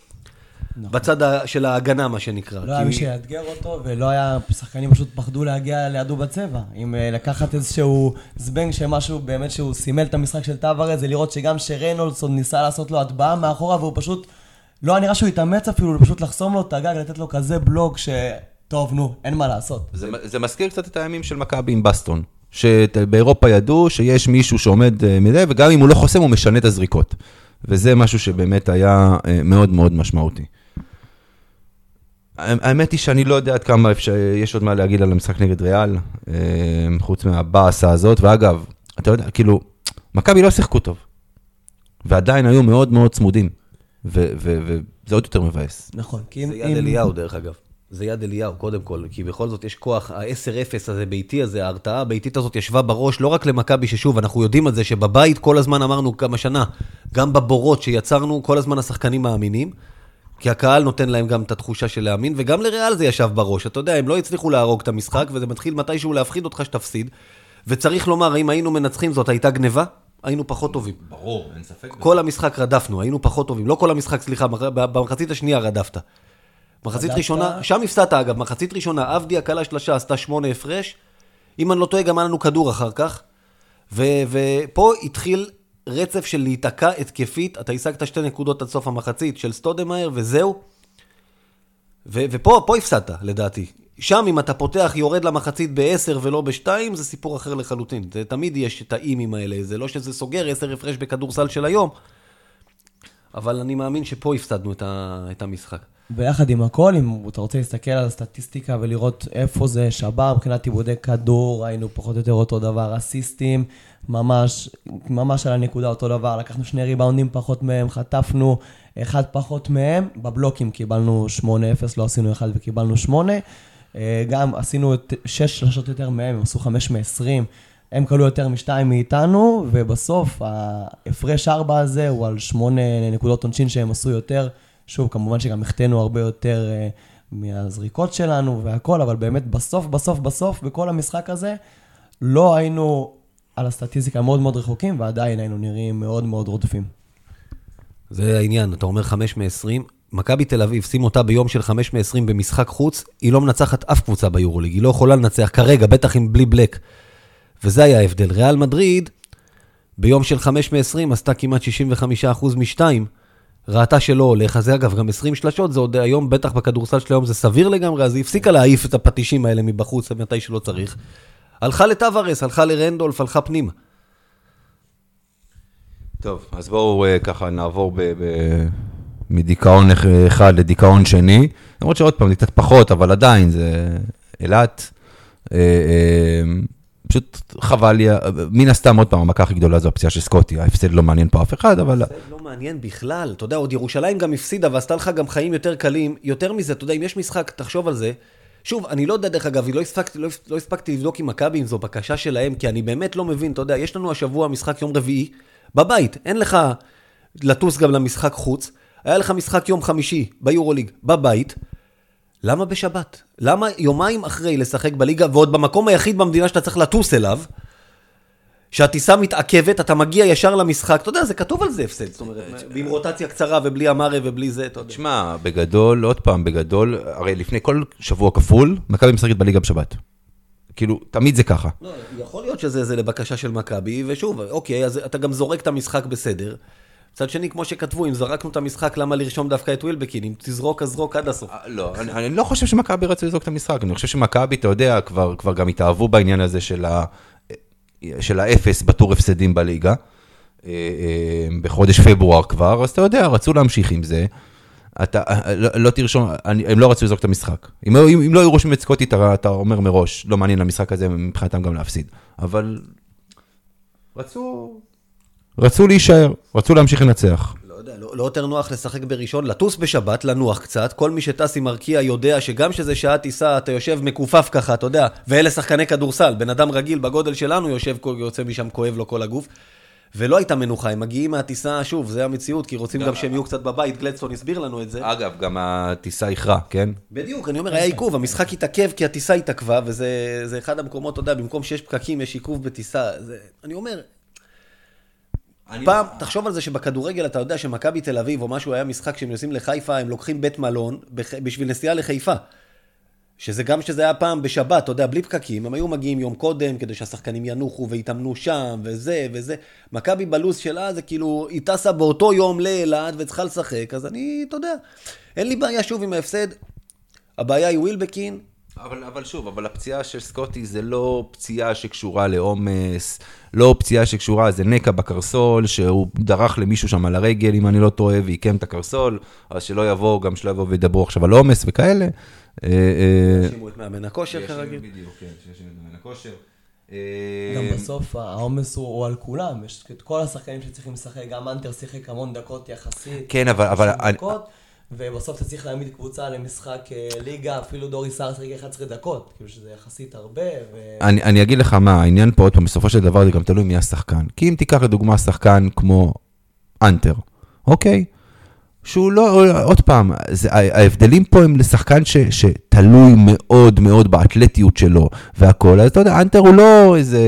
בצד ה- של ההגנה, מה שנקרא. נכון. לא היה כי- מי שיאתגר אותו, ולא היה, שחקנים פשוט פחדו להגיע לידו בצבע. אם אה, לקחת איזשהו זבנג שמשהו באמת שהוא סימל את המשחק של טווארז, זה לראות שגם שריינולדס עוד ניסה לעשות לו הטבעה מאחורה, והוא פשוט, לא היה נראה שהוא התאמץ אפילו, פשוט לחסום לו את הגג, לתת לו כזה בלוק ש... טוב, נו, אין מה לעשות. זה, זה מזכיר קצת את הימים של מכבי עם בסטון, שבאירופה ידעו שיש מישהו שעומד אה, מזה, וגם אם הוא לא חוסם, הוא משנה את הזריקות. וזה משהו שבאמת היה אה, מאוד מאוד משמעותי. האמת היא שאני לא יודע עד כמה אפשר, יש עוד מה להגיד על המשחק נגד ריאל, אה, חוץ מהבאסה הזאת, ואגב, אתה יודע, כאילו, מכבי לא שיחקו טוב, ועדיין היו מאוד מאוד צמודים, וזה עוד יותר מבאס. נכון, כי אם... זה יד אליהו, דרך אגב. זה יד אליהו, קודם כל, כי בכל זאת יש כוח, ה-10-0 הזה ביתי הזה, ההרתעה הביתית הזאת ישבה בראש, לא רק למכבי, ששוב, אנחנו יודעים על זה שבבית כל הזמן אמרנו כמה שנה, גם בבורות שיצרנו, כל הזמן השחקנים מאמינים, כי הקהל נותן להם גם את התחושה של להאמין, וגם לריאל זה ישב בראש. אתה יודע, הם לא הצליחו להרוג את המשחק, וזה מתחיל מתישהו להפחיד אותך שתפסיד. וצריך לומר, אם היינו מנצחים זאת הייתה גניבה, היינו פחות טובים. ברור, אין ספק. כל המשחק רדפנו, היינו פחות טובים. לא כל המשחק, סליחה, מח- במחצית השנייה רדפת. מחצית רדפת? ראשונה, שם הפסדת אגב, מחצית ראשונה, עבדי הקלה שלשה עשתה שמונה הפרש. אם אני לא טועה, גם היה לנו כדור אחר כך. ו- ופה התחיל רצף של להיתקע התקפית, אתה השגת שתי נקודות עד סוף המחצית של סטודמאייר, וזהו. ו- ופה פה הפסדת, לדעתי. שם, אם אתה פותח, יורד למחצית ב-10 ולא ב-2, זה סיפור אחר לחלוטין. זה, תמיד יש את האימים האלה, זה לא שזה סוגר 10 הפרש בכדורסל של היום, אבל אני מאמין שפה הפסדנו את, ה- את המשחק. ויחד עם הכל, אם אתה רוצה להסתכל על הסטטיסטיקה ולראות איפה זה שבר מבחינת עיבודי כדור, היינו פחות או יותר אותו דבר, אסיסטים, ממש, ממש על הנקודה אותו דבר, לקחנו שני ריבאונדים פחות מהם, חטפנו אחד פחות מהם, בבלוקים קיבלנו 8-0, לא עשינו אחד וקיבלנו 8. אה, גם עשינו את- שש שלשות יותר מהם, הם עשו 5 מ-20. הם כלו יותר משתיים מאיתנו, ובסוף ההפרש ארבע הזה הוא על שמונה נקודות עונשין שהם עשו יותר. שוב, כמובן שגם החטאנו הרבה יותר uh, מהזריקות שלנו והכל, אבל באמת בסוף, בסוף, בסוף, בכל המשחק הזה, לא היינו על הסטטיסטיקה מאוד מאוד רחוקים, ועדיין היינו נראים מאוד מאוד רודפים. זה העניין, אתה אומר 5 מ-20. מכבי תל אביב, שים אותה ביום של 5 מ-20 במשחק חוץ, היא לא מנצחת אף קבוצה ביורוליג, היא לא יכולה לנצח כרגע, בטח אם בלי בלק. וזה היה ההבדל. ריאל מדריד, ביום של 5 מ-20 עשתה כמעט 65% מ-2, ראתה שלא הולך, אז זה אגב, גם 20 שלשות, זה עוד היום, בטח בכדורסל של היום זה סביר לגמרי, אז היא הפסיקה להעיף את הפטישים האלה מבחוץ מתי שלא צריך. הלכה לטווארס, הלכה לרנדולף, הלכה פנימה. טוב, אז בואו אה, ככה נעבור ב, ב, מדיכאון אח- אחד לדיכאון שני. למרות שעוד פעם, זה קצת פחות, אבל עדיין, זה אילת. אה, אה, פשוט חבל לי, מן הסתם, עוד פעם, המכה הכי גדולה זו הפציעה של סקוטי, ההפסד לא מעניין פה אף אחד, אבל... זה לא מעניין בכלל, אתה יודע, עוד ירושלים גם הפסידה ועשתה לך גם חיים יותר קלים. יותר מזה, אתה יודע, אם יש משחק, תחשוב על זה. שוב, אני לא יודע, דרך אגב, לא הספקתי, לא, לא הספקתי לבדוק עם מכבי אם זו בקשה שלהם, כי אני באמת לא מבין, אתה יודע, יש לנו השבוע משחק יום רביעי, בבית, אין לך לטוס גם למשחק חוץ, היה לך משחק יום חמישי ביורוליג, בבית, למה בשבת? למה יומיים אחרי לשחק בליגה, ועוד במקום היחיד במדינה שאתה צריך לטוס אליו, שהטיסה מתעכבת, אתה מגיע ישר למשחק, אתה יודע, זה כתוב על זה הפסד, זאת אומרת, עם רוטציה קצרה ובלי אמרה ובלי זה, אתה יודע. תשמע, בגדול, עוד פעם, בגדול, הרי לפני כל שבוע כפול, מכבי משחקת בליגה בשבת. כאילו, תמיד זה ככה. לא, יכול להיות שזה זה לבקשה של מכבי, ושוב, אוקיי, אז אתה גם זורק את המשחק בסדר. מצד שני, כמו שכתבו, אם זרקנו את המשחק, למה לרשום דווקא את ווילבקין? אם תזרוק, אז זרוק עד הסוף. אה, לא, אני, אני לא חושב שמכבי רצו לזרוק את המשחק, אני חושב שמכבי, אתה יודע, כבר, כבר גם התאהבו בעניין הזה של, ה, של האפס בטור הפסדים בליגה, אה, אה, בחודש פברואר כבר, אז אתה יודע, רצו להמשיך עם זה. אתה לא, לא תרשום, אני, הם לא רצו לזרוק את המשחק. אם, אם, אם לא היו רושמים את סקוטי, אתה, אתה אומר מראש, לא מעניין למשחק הזה מבחינתם גם להפסיד. אבל רצו, רצו להישאר, רצו להמשיך לנצח. לא יודע, לא, לא יותר נוח לשחק בראשון, לטוס בשבת, לנוח קצת. כל מי שטס עם ארקיע יודע שגם שזה שעה טיסה, אתה יושב מכופף ככה, אתה יודע, ואלה שחקני כדורסל. בן אדם רגיל בגודל שלנו יושב, יוצא משם, כואב לו כל הגוף. ולא הייתה מנוחה, הם מגיעים מהטיסה, שוב, זה המציאות, כי רוצים גם שהם יהיו קצת בבית, גלדסטון הסביר לנו את זה. אגב, גם הטיסה איחרה, כן? בדיוק, אני אומר, היה עיכוב, המשחק התעכב כי הטיסה התעכבה, וזה אחד המקומות, אתה יודע, במקום שיש פקקים, יש עיכוב בטיסה. זה, אני אומר, פעם, תחשוב על זה שבכדורגל אתה יודע שמכבי תל אביב או משהו היה משחק שהם נוסעים לחיפה, הם לוקחים בית מלון בח... בשביל נסיעה לחיפה. שזה גם שזה היה פעם בשבת, אתה יודע, בלי פקקים, הם היו מגיעים יום קודם כדי שהשחקנים ינוחו ויתאמנו שם, וזה וזה. מכבי בלו"ז שלה זה כאילו, היא טסה באותו יום לאילת וצריכה לשחק, אז אני, אתה יודע, אין לי בעיה שוב עם ההפסד. הבעיה היא ווילבקין, אבל, אבל שוב, אבל הפציעה של סקוטי זה לא פציעה שקשורה לעומס, לא פציעה שקשורה, זה נקע בקרסול, שהוא דרך למישהו שם על הרגל, אם אני לא טועה, ועיקם את הקרסול, אז שלא יבואו, גם שלא יבואו וידברו עכשיו על עומס וכאלה. אה, אה, יאשימו את מאמן הכושר כרגיל. בדיוק, כן, שיאשימו את מאמן הכושר. גם אה, בסוף העומס הוא, הוא על כולם, יש את כל השחקנים שצריכים לשחק, גם אנטר שיחק המון דקות יחסית. כן, אבל... אבל... דקות, ובסוף אתה צריך להעמיד קבוצה למשחק אה, ליגה, אפילו דורי סער שיחק 11 דקות, כאילו שזה יחסית הרבה. ו... אני, אני אגיד לך מה, העניין פה עוד פעם, בסופו של דבר זה גם תלוי מי השחקן. כי אם תיקח לדוגמה שחקן כמו אנטר, אוקיי? שהוא לא, עוד פעם, זה, ההבדלים פה הם לשחקן ש, שתלוי מאוד מאוד באתלטיות שלו והכל, אז אתה יודע, אנטר הוא לא איזה,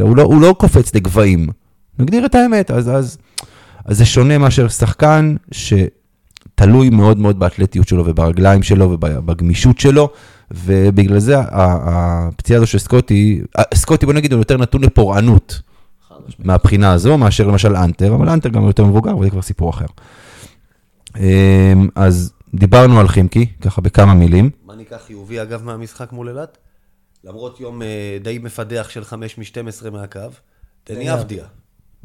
הוא לא, הוא לא קופץ לגבהים. נגדיר את האמת, אז, אז, אז זה שונה מאשר שחקן שתלוי מאוד מאוד באתלטיות שלו וברגליים שלו ובגמישות שלו, ובגלל זה הפציעה הזו של סקוטי, סקוטי בוא נגיד הוא יותר נתון לפורענות מהבחינה הזו, מאשר למשל אנטר, אבל אנטר גם יותר מבוגר, וזה כבר סיפור אחר. אמ, אז דיברנו על חימקי, ככה בכמה מילים. מה ניקח חיובי אגב מהמשחק מול אילת? למרות יום אה, די מפדח של 5 מ-12 מהקו, דני אבדיה,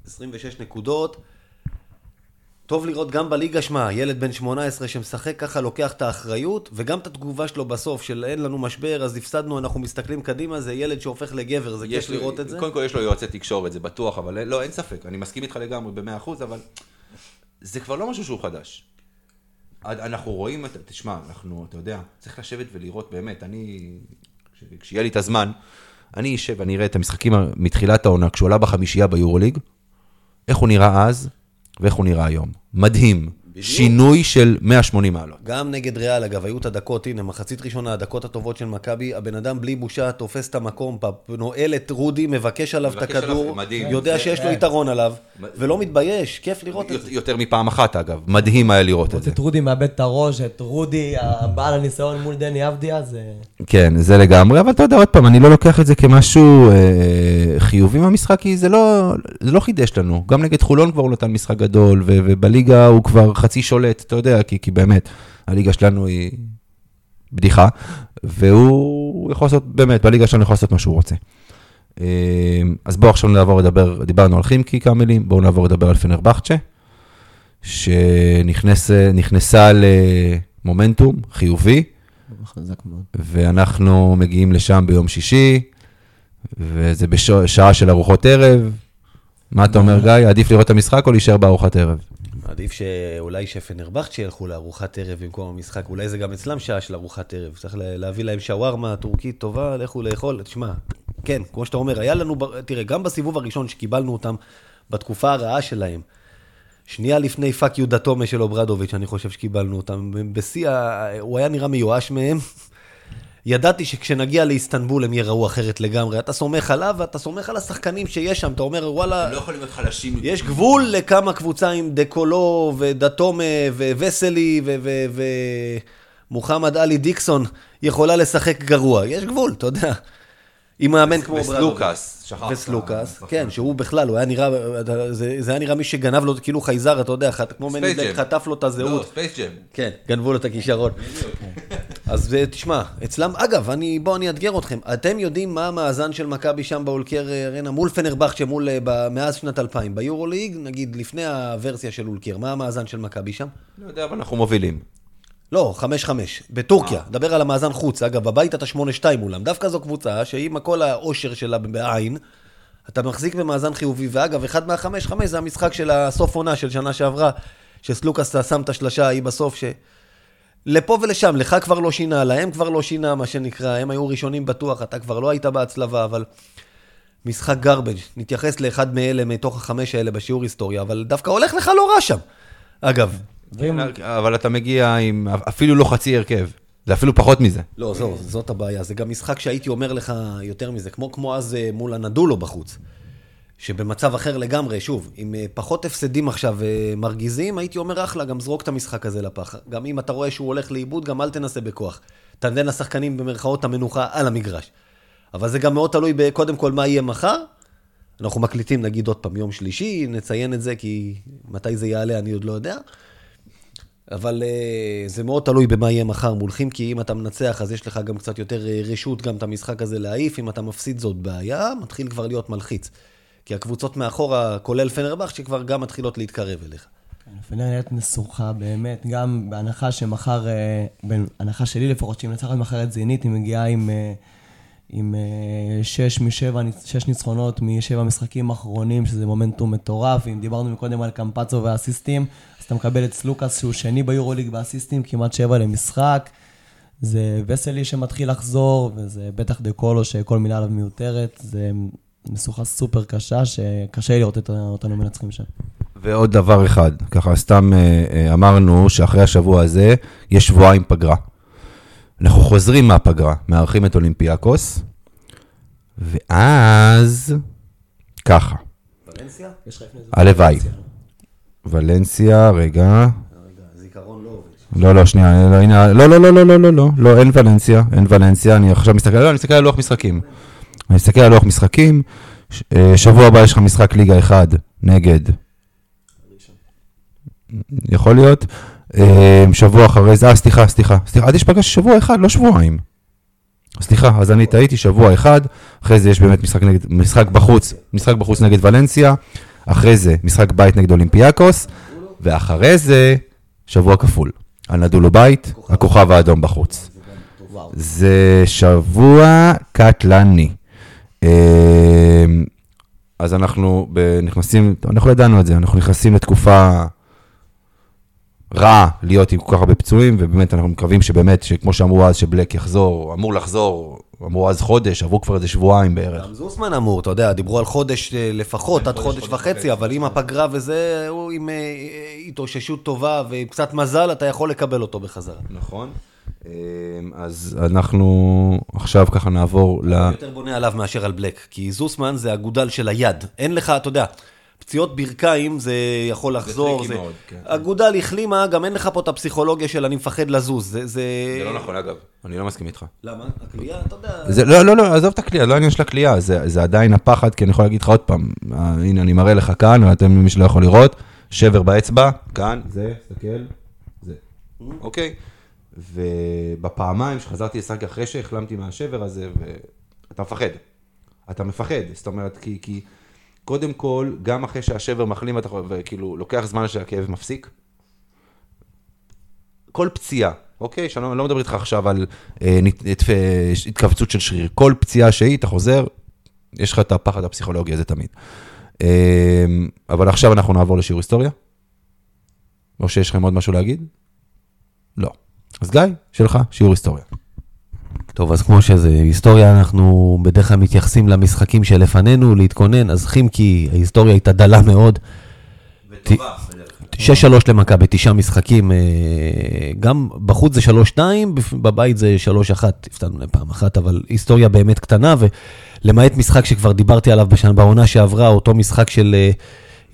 26 נקודות. טוב לראות גם בליגה, שמע, ילד בן 18 שמשחק ככה, לוקח את האחריות, וגם את התגובה שלו בסוף, של אין לנו משבר, אז הפסדנו, אנחנו מסתכלים קדימה, זה ילד שהופך לגבר, זה כיף לראות את זה. קודם כל יש לו יועצי תקשורת, זה בטוח, אבל לא, אין ספק, אני מסכים איתך לגמרי ב-100%, אבל זה כבר לא משהו שהוא חדש. אנחנו רואים, תשמע, אנחנו, אתה יודע, צריך לשבת ולראות באמת, אני, כשיהיה לי את הזמן, אני אשב ואני אראה את המשחקים מתחילת העונה, כשהוא עלה בחמישייה ביורוליג, איך הוא נראה אז, ואיך הוא נראה היום. מדהים. בדיוק. שינוי של 180 מעלות. גם נגד ריאל, אגב, היו את הדקות, הנה, מחצית ראשונה, הדקות הטובות של מכבי, הבן אדם בלי בושה תופס את המקום, נועל את רודי, מבקש עליו את הכדור. יודע שיש לו יתרון עליו, ולא מתבייש, כיף לראות את זה. יותר מפעם אחת, אגב, מדהים היה לראות את זה. את רודי מאבד את הראש, את רודי, הבעל הניסיון מול דני אבדיה, זה... כן, זה לגמרי, אבל אתה יודע, עוד פעם, אני לא לוקח את זה כמשהו אה, חיובי מהמשחק, כי זה לא, זה לא חידש לנו. גם נגד חולון כבר הוא נתן משחק גדול, ובליגה הוא כבר חצי שולט, אתה יודע, כי, כי באמת, הליגה שלנו היא בדיחה, והוא יכול לעשות, באמת, בליגה שלנו יכול לעשות מה שהוא רוצה. אמ, אז בואו עכשיו נעבור לדבר, דיברנו על חימקי כמה מילים, בואו נעבור לדבר על פנרבכצ'ה, שנכנסה למומנטום חיובי, ואנחנו מגיעים לשם ביום שישי, וזה בשעה של ארוחות ערב. מה אתה אומר, גיא? עדיף לראות את המשחק או להישאר בארוחת ערב? עדיף שאולי שפנרבכט ילכו לארוחת ערב במקום המשחק, אולי זה גם אצלם שעה של ארוחת ערב. צריך לה- להביא להם שווארמה טורקית טובה, לכו לאכול. תשמע, כן, כמו שאתה אומר, היה לנו, תראה, גם בסיבוב הראשון שקיבלנו אותם, בתקופה הרעה שלהם, שנייה לפני fuck you דתומה של אוברדוביץ', אני חושב שקיבלנו אותם, בשיא, הוא היה נראה מיואש מהם. ידעתי שכשנגיע לאיסטנבול הם ייראו אחרת לגמרי. אתה סומך עליו ואתה סומך על השחקנים שיש שם, אתה אומר, וואלה... יכולים להיות חלשים. יש גבול לכמה קבוצה עם דה קולו ודתומה ווסלי ומוחמד עלי דיקסון יכולה לשחק גרוע. יש גבול, אתה יודע. עם מאמן כמו וסלוקאס, שכחת. וסלוקאס, כן, שהוא בכלל, הוא היה נראה, זה, היה נראה מי שגנב לו, כאילו חייזר, אתה יודע, כמו Jam. חטף לו את הזהות. Space Jam. כן, גנבו לו את הכישרון. אז אה, תשמע, אצלם, אגב, אני, בואו אני אאתגר אתכם. אתם יודעים מה המאזן של מכבי שם באולקר ארנה מול פנרבכצ'ה, מול, אה, ב- מאז שנת 2000. ביורוליג, נגיד, לפני הוורסיה של אולקר, מה המאזן של מכבי שם? לא יודע, אבל אנחנו מובילים. לא, 5-5, בטורקיה. דבר על המאזן חוץ. אגב, בבית אתה 8-2 מולם. דווקא זו קבוצה שעם כל העושר שלה בעין, אתה מחזיק במאזן חיובי. ואגב, אחד מה-5-5 זה המשחק של הסוף עונה של שנה שעברה, שסלוקאס שם את השלשה ההיא בסוף, ש... לפה ולשם, לך כבר לא שינה, להם כבר לא שינה, מה שנקרא, הם היו ראשונים בטוח, אתה כבר לא היית בהצלבה, אבל משחק גרבג', נתייחס לאחד מאלה, מתוך החמש האלה בשיעור היסטוריה, אבל דווקא הולך לך לא רע שם. אגב, ואם- אבל אתה מגיע עם אפילו לא חצי הרכב. זה אפילו פחות מזה. לא, זו, זאת הבעיה. זה גם משחק שהייתי אומר לך יותר מזה, כמו, כמו אז אה, מול הנדולו בחוץ. שבמצב אחר לגמרי, שוב, עם אה, פחות הפסדים עכשיו אה, מרגיזים, הייתי אומר אחלה, גם זרוק את המשחק הזה לפח. גם אם אתה רואה שהוא הולך לאיבוד, גם אל תנסה בכוח. תנדן לשחקנים במרכאות המנוחה על המגרש. אבל זה גם מאוד תלוי בקודם כל מה יהיה מחר. אנחנו מקליטים נגיד עוד פעם יום שלישי, נציין את זה, כי מתי זה יעלה אני עוד לא יודע. אבל uh, זה מאוד תלוי במה יהיה מחר מול חימקי, אם אתה מנצח אז יש לך גם קצת יותר רשות גם את המשחק הזה להעיף, אם אתה מפסיד זאת בעיה, מתחיל כבר להיות מלחיץ. כי הקבוצות מאחורה, כולל פנרבך, שכבר גם מתחילות להתקרב אליך. פנר נראית משוכה באמת, גם בהנחה שמחר, אה, בהנחה שלי לפחות, שהיא מנצחת מחר את זינית, היא מגיעה עם, אה, עם אה, שש משבע, שש ניצחונות משבע משחקים אחרונים, שזה מומנטום מטורף. אם דיברנו מקודם על קמפצו ואסיסטים, אז אתה מקבל את סלוקאס, שהוא שני ביורוליג באסיסטים, כמעט שבע למשחק. זה וסלי שמתחיל לחזור, וזה בטח דקולו שכל מילה עליו מיותרת. זה משוכה סופר קשה, שקשה לראות את אותנו מנצחים שם. ועוד דבר אחד, ככה סתם אה, אה, אמרנו שאחרי השבוע הזה יש שבועיים פגרה. אנחנו חוזרים מהפגרה, מארחים את אולימפיאקוס, ואז ככה. ולנסיה? הלוואי. ולנסיה, רגע. לא, לא, שנייה, לא, לא, לא, לא, לא, לא, לא, לא, לא, אין ולנסיה, אין ולנסיה, אני עכשיו מסתכל, לא, אני מסתכל על לוח משחקים. אני מסתכל על לוח משחקים, אה, שבוע הבא יש לך משחק ליגה אחד נגד, יכול להיות, אה, שבוע אחרי זה, אה, סליחה, סליחה, סליחה, עד יש פגש שבוע אחד, לא שבועיים. סליחה, אז אני טעיתי, שבוע אחד, אחרי זה יש באמת משחק, נגד, משחק בחוץ, משחק בחוץ נגד ולנסיה, אחרי זה משחק בית נגד אולימפיאקוס, ואחרי זה שבוע כפול. הנדולו בית, הכוכב האדום בחוץ. זה שבוע קטלני. אה, אז אנחנו נכנסים, אנחנו ידענו את זה, אנחנו נכנסים לתקופה רעה להיות עם כל כך הרבה פצועים, ובאמת אנחנו מקווים שבאמת, שכמו שאמרו אז, שבלק יחזור, אמור לחזור, אמרו אז חודש, עברו כבר איזה שבועיים בערך. גם זוסמן אמור, אתה יודע, דיברו על חודש אה, לפחות, עד חודש וחצי, אבל עם הפגרה וזה, הוא עם אה, אה, התאוששות טובה ועם קצת מזל, אתה יכול לקבל אותו בחזרה. נכון. אה, אז אנחנו עכשיו ככה נעבור ל... יותר בונה עליו מאשר על בלק, כי זוסמן זה הגודל של היד. אין לך, אתה יודע, פציעות ברכיים זה יכול לחזור. טריקי מאוד, כן. הגודל החלימה, גם אין לך פה את הפסיכולוגיה של אני מפחד לזוז. זה... זה... נכון אגב, אני לא מסכים איתך. למה? הכלייה, אתה יודע... זה, לא, לא, לא, עזוב את הכלייה, לא העניין של הכלייה, זה, זה עדיין הפחד, כי אני יכול להגיד לך עוד פעם, אה, הנה אני מראה לך כאן, ואתם, מי שלא יכול לראות, שבר באצבע, כאן, זה, תסתכל, זה, אוקיי? ובפעמיים שחזרתי לשחק אחרי שהחלמתי מהשבר הזה, ואתה מפחד, אתה מפחד, זאת אומרת, כי, כי קודם כל, גם אחרי שהשבר מחלים, אתה, יכול- וכאילו, לוקח זמן שהכאב מפסיק, כל פציעה, אוקיי? שאני לא, לא מדבר איתך עכשיו על אה, נת, נת, התכווצות של שריר. כל פציעה שהיא, אתה חוזר, יש לך את הפחד הפסיכולוגי הזה תמיד. אה, אבל עכשיו אנחנו נעבור לשיעור היסטוריה. או שיש לכם עוד משהו להגיד? לא. אז גיא, שלך, שיעור היסטוריה. טוב, אז כמו שזה היסטוריה, אנחנו בדרך כלל מתייחסים למשחקים שלפנינו, להתכונן, אז חימקי, ההיסטוריה הייתה דלה מאוד. 6-3 למכבי, תשעה משחקים, אה, גם בחוץ זה 3-2, בבית זה 3-1, הפתענו להם פעם אחת, אבל היסטוריה באמת קטנה, ולמעט משחק שכבר דיברתי עליו בשנה, בעונה שעברה, אותו משחק של...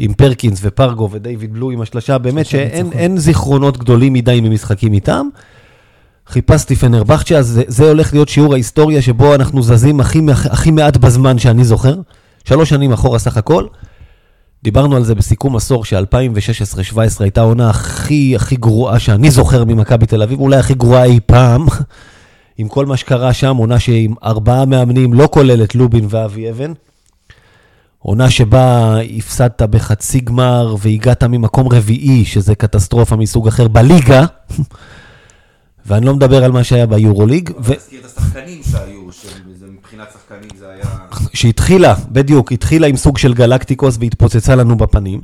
עם פרקינס ופרגו ודייוויד בלו עם השלושה, באמת שאין אין זיכרונות גדולים מדי ממשחקים איתם. חיפשתי פנרבכצ'ה, אז זה, זה הולך להיות שיעור ההיסטוריה שבו אנחנו זזים הכי, הכי מעט בזמן שאני זוכר. שלוש שנים אחורה סך הכל. דיברנו על זה בסיכום עשור, ש-2016-2017 הייתה העונה הכי הכי גרועה שאני זוכר ממכבי תל אביב, אולי הכי גרועה אי פעם. עם כל מה שקרה שם, עונה שעם ארבעה מאמנים, לא כולל את לובין ואבי אבן. עונה שבה הפסדת בחצי גמר והגעת ממקום רביעי, שזה קטסטרופה מסוג אחר בליגה. ואני לא מדבר על מה שהיה ביורוליג. ו... תזכיר את השחקנים שהיו, שמבחינת שחקנים זה היה... שהתחילה, בדיוק, התחילה עם סוג של גלקטיקוס והתפוצצה לנו בפנים.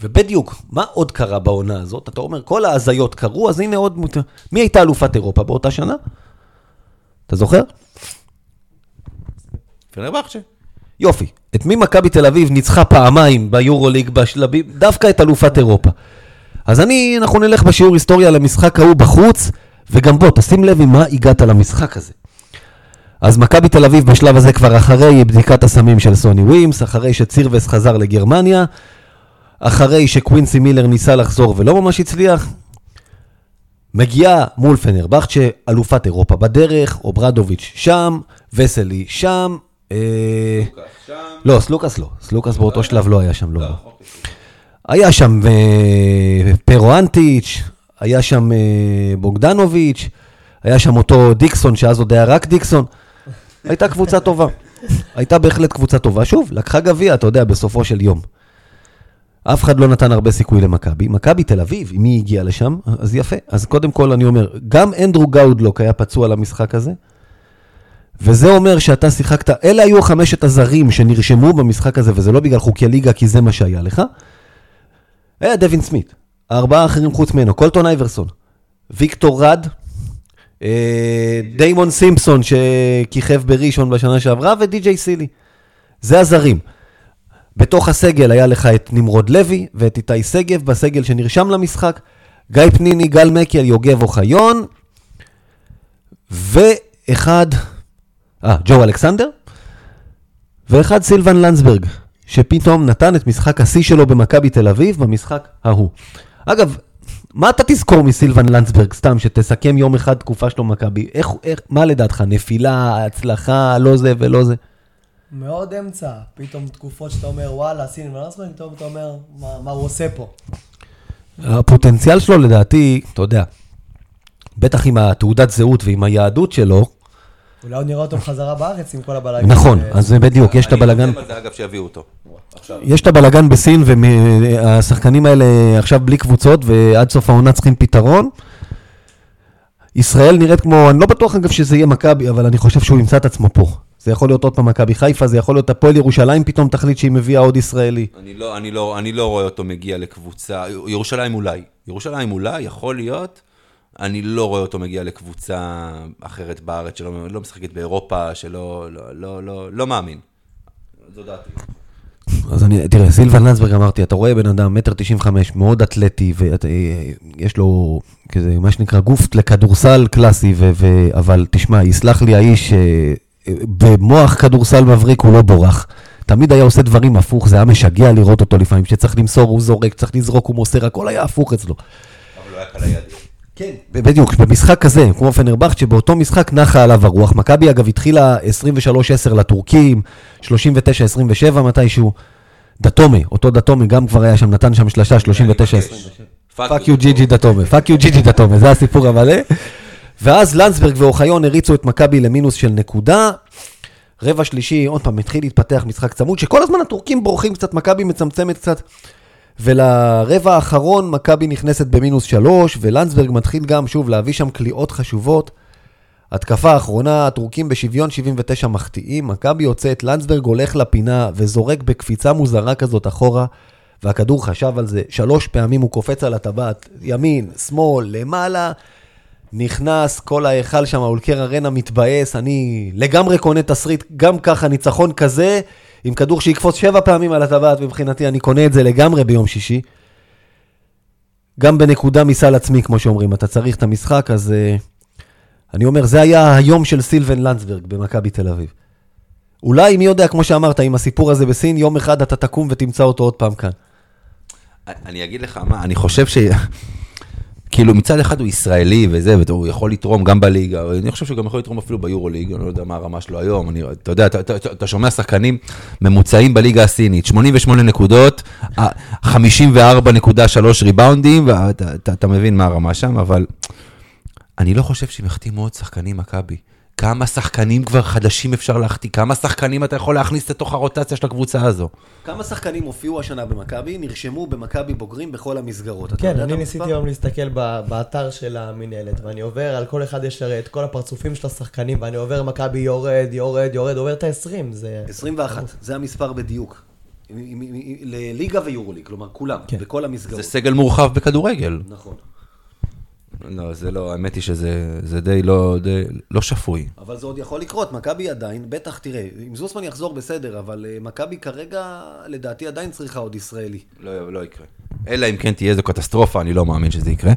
ובדיוק, מה עוד קרה בעונה הזאת? אתה אומר, כל ההזיות קרו, אז הנה עוד... מי הייתה אלופת אירופה באותה שנה? אתה זוכר? פנרבכצ'ה. יופי. את מי מכבי תל אביב ניצחה פעמיים ביורוליג בשלבים? דווקא את אלופת אירופה. אז אני, אנחנו נלך בשיעור היסטוריה למשחק ההוא בחוץ, וגם בוא, תשים לב עם מה הגעת למשחק הזה. אז מכבי תל אביב בשלב הזה כבר אחרי בדיקת הסמים של סוני ווימס, אחרי שצירבס חזר לגרמניה, אחרי שקווינסי מילר ניסה לחזור ולא ממש הצליח, מגיעה מול פנרבכצ'ה, אלופת אירופה בדרך, אוברדוביץ' שם, וסלי שם. אה, לא, סלוקאס לא, סלוקאס באותו שלב לא היה שם, לא. לא. אוקיי. היה שם אה, פרו אנטיץ', היה שם אה, בוגדנוביץ', היה שם אותו דיקסון, שאז עוד היה רק דיקסון. הייתה קבוצה טובה. הייתה בהחלט קבוצה טובה. שוב, לקחה גביע, אתה יודע, בסופו של יום. אף אחד לא נתן הרבה סיכוי למכבי. מכבי תל אביב, אם היא הגיעה לשם, אז יפה. אז קודם כל אני אומר, גם אנדרו גאודלוק היה פצוע למשחק הזה, וזה אומר שאתה שיחקת, אלה היו חמשת הזרים שנרשמו במשחק הזה, וזה לא בגלל חוקי ליגה, כי זה מה שהיה לך. היה דווין סמית, הארבעה האחרים חוץ ממנו, קולטון אייברסון, ויקטור רד, אה, דיימון סימפסון שכיכב בראשון בשנה שעברה, ודי.ג'יי סילי. זה הזרים. בתוך הסגל היה לך את נמרוד לוי ואת איתי שגב בסגל שנרשם למשחק, גיא פניני, גל מקל, יוגב אוחיון, ואחד, אה, ג'ו אלכסנדר, ואחד סילבן לנדסברג, שפתאום נתן את משחק השיא שלו במכבי תל אביב במשחק ההוא. אגב, מה אתה תזכור מסילבן לנדסברג, סתם, שתסכם יום אחד תקופה שלו במכבי? איך, איך, מה לדעתך, נפילה, הצלחה, לא זה ולא זה? מאוד אמצע, פתאום תקופות שאתה אומר, וואלה, סילבן לנדסברג, פתאום אתה אומר, מה, מה הוא עושה פה? הפוטנציאל שלו, לדעתי, אתה יודע, בטח עם התעודת זהות ועם היהדות שלו, אולי עוד נראה אותו בחזרה בארץ עם כל הבלאגן. נכון, אז בדיוק, יש את הבלאגן. אני חושב על זה, אגב, שיביאו אותו. יש את הבלאגן בסין, והשחקנים האלה עכשיו בלי קבוצות, ועד סוף העונה צריכים פתרון. ישראל נראית כמו, אני לא בטוח אגב שזה יהיה מכבי, אבל אני חושב שהוא ימצא את עצמו פה. זה יכול להיות עוד פעם מכבי חיפה, זה יכול להיות הפועל ירושלים פתאום תחליט שהיא מביאה עוד ישראלי. אני לא, אני לא, אני לא רואה אותו מגיע לקבוצה, ירושלים אולי. ירושלים אולי, יכול להיות. אני לא רואה אותו מגיע לקבוצה אחרת בארץ שלא לא משחקת באירופה, שלא, לא, לא, לא, לא מאמין. זו דעתי. אז אני, תראה, סילבן לנדסברג אמרתי, אתה רואה בן אדם, מטר תשעים וחמש, מאוד אתלטי, ויש לו כזה, מה שנקרא, גוף לכדורסל קלאסי, ו, ו, אבל תשמע, יסלח לי האיש, אה, במוח כדורסל מבריק הוא לא בורח. תמיד היה עושה דברים הפוך, זה היה משגע לראות אותו לפעמים, שצריך למסור הוא זורק, צריך לזרוק הוא מוסר, הכל היה הפוך אצלו. אבל הוא היה קל היד. כן. בדיוק, במשחק כזה, כמו פנרבכט, שבאותו משחק נחה עליו הרוח. מכבי אגב התחילה 23-10 לטורקים, 39-27 מתישהו. דתומה, אותו דתומה גם כבר היה שם, נתן שם שלושה, 39-27. fuck you ג'יג'י דתומה, fuck you ג'יג'י דתומה, זה הסיפור המלא. ואז לנדסברג ואוחיון הריצו את מכבי למינוס של נקודה. רבע שלישי, עוד פעם, התחיל להתפתח משחק צמוד, שכל הזמן הטורקים בורחים קצת, מכבי מצמצמת קצת. ולרבע האחרון מכבי נכנסת במינוס שלוש, ולנדסברג מתחיל גם שוב להביא שם קליעות חשובות. התקפה האחרונה, הטורקים בשוויון 79 מחטיאים, מכבי יוצא את לנדסברג הולך לפינה וזורק בקפיצה מוזרה כזאת אחורה, והכדור חשב על זה, שלוש פעמים הוא קופץ על הטבעת, ימין, שמאל, למעלה, נכנס, כל ההיכל שם, אולקר ארנה מתבאס, אני לגמרי קונה תסריט, גם ככה ניצחון כזה, עם כדור שיקפוץ שבע פעמים על הטבעת, מבחינתי אני קונה את זה לגמרי ביום שישי. גם בנקודה מסל עצמי, כמו שאומרים, אתה צריך את המשחק, אז uh, אני אומר, זה היה היום של סילבן לנדסברג במכבי תל אביב. אולי, מי יודע, כמו שאמרת, עם הסיפור הזה בסין, יום אחד אתה תקום ותמצא אותו עוד פעם כאן. אני אגיד לך מה, אני חושב ש... כאילו מצד אחד הוא ישראלי וזה, והוא יכול לתרום גם בליגה, אני חושב שהוא גם יכול לתרום אפילו ביורוליג, אני לא יודע מה הרמה שלו היום, אני, אתה יודע, אתה, אתה, אתה שומע שחקנים ממוצעים בליגה הסינית, 88 נקודות, 54.3 ריבאונדים, ואתה אתה, אתה מבין מה הרמה שם, אבל אני לא חושב שהם יחתימו עוד שחקנים מכבי. כמה שחקנים כבר חדשים אפשר להחתיא? כמה שחקנים אתה יכול להכניס לתוך הרוטציה של הקבוצה הזו? כמה שחקנים הופיעו השנה במכבי, נרשמו במכבי בוגרים בכל המסגרות. כן, אני ניסיתי היום להסתכל באתר של המינהלת, ואני עובר, על כל אחד יש הרי את כל הפרצופים של השחקנים, ואני עובר מכבי יורד, יורד, יורד, עובר את ה-20, זה... 21, זה המספר בדיוק. לליגה ויורוליג, כלומר כולם, כן. בכל המסגרות. זה סגל מורחב בכדורגל. נכון. לא, זה לא, האמת היא שזה די לא, די לא שפוי. אבל זה עוד יכול לקרות, מכבי עדיין, בטח, תראה, אם זוסמן יחזור בסדר, אבל uh, מכבי כרגע, לדעתי עדיין צריכה עוד ישראלי. לא, לא יקרה. אלא אם כן תהיה איזו קטסטרופה, אני לא מאמין שזה יקרה.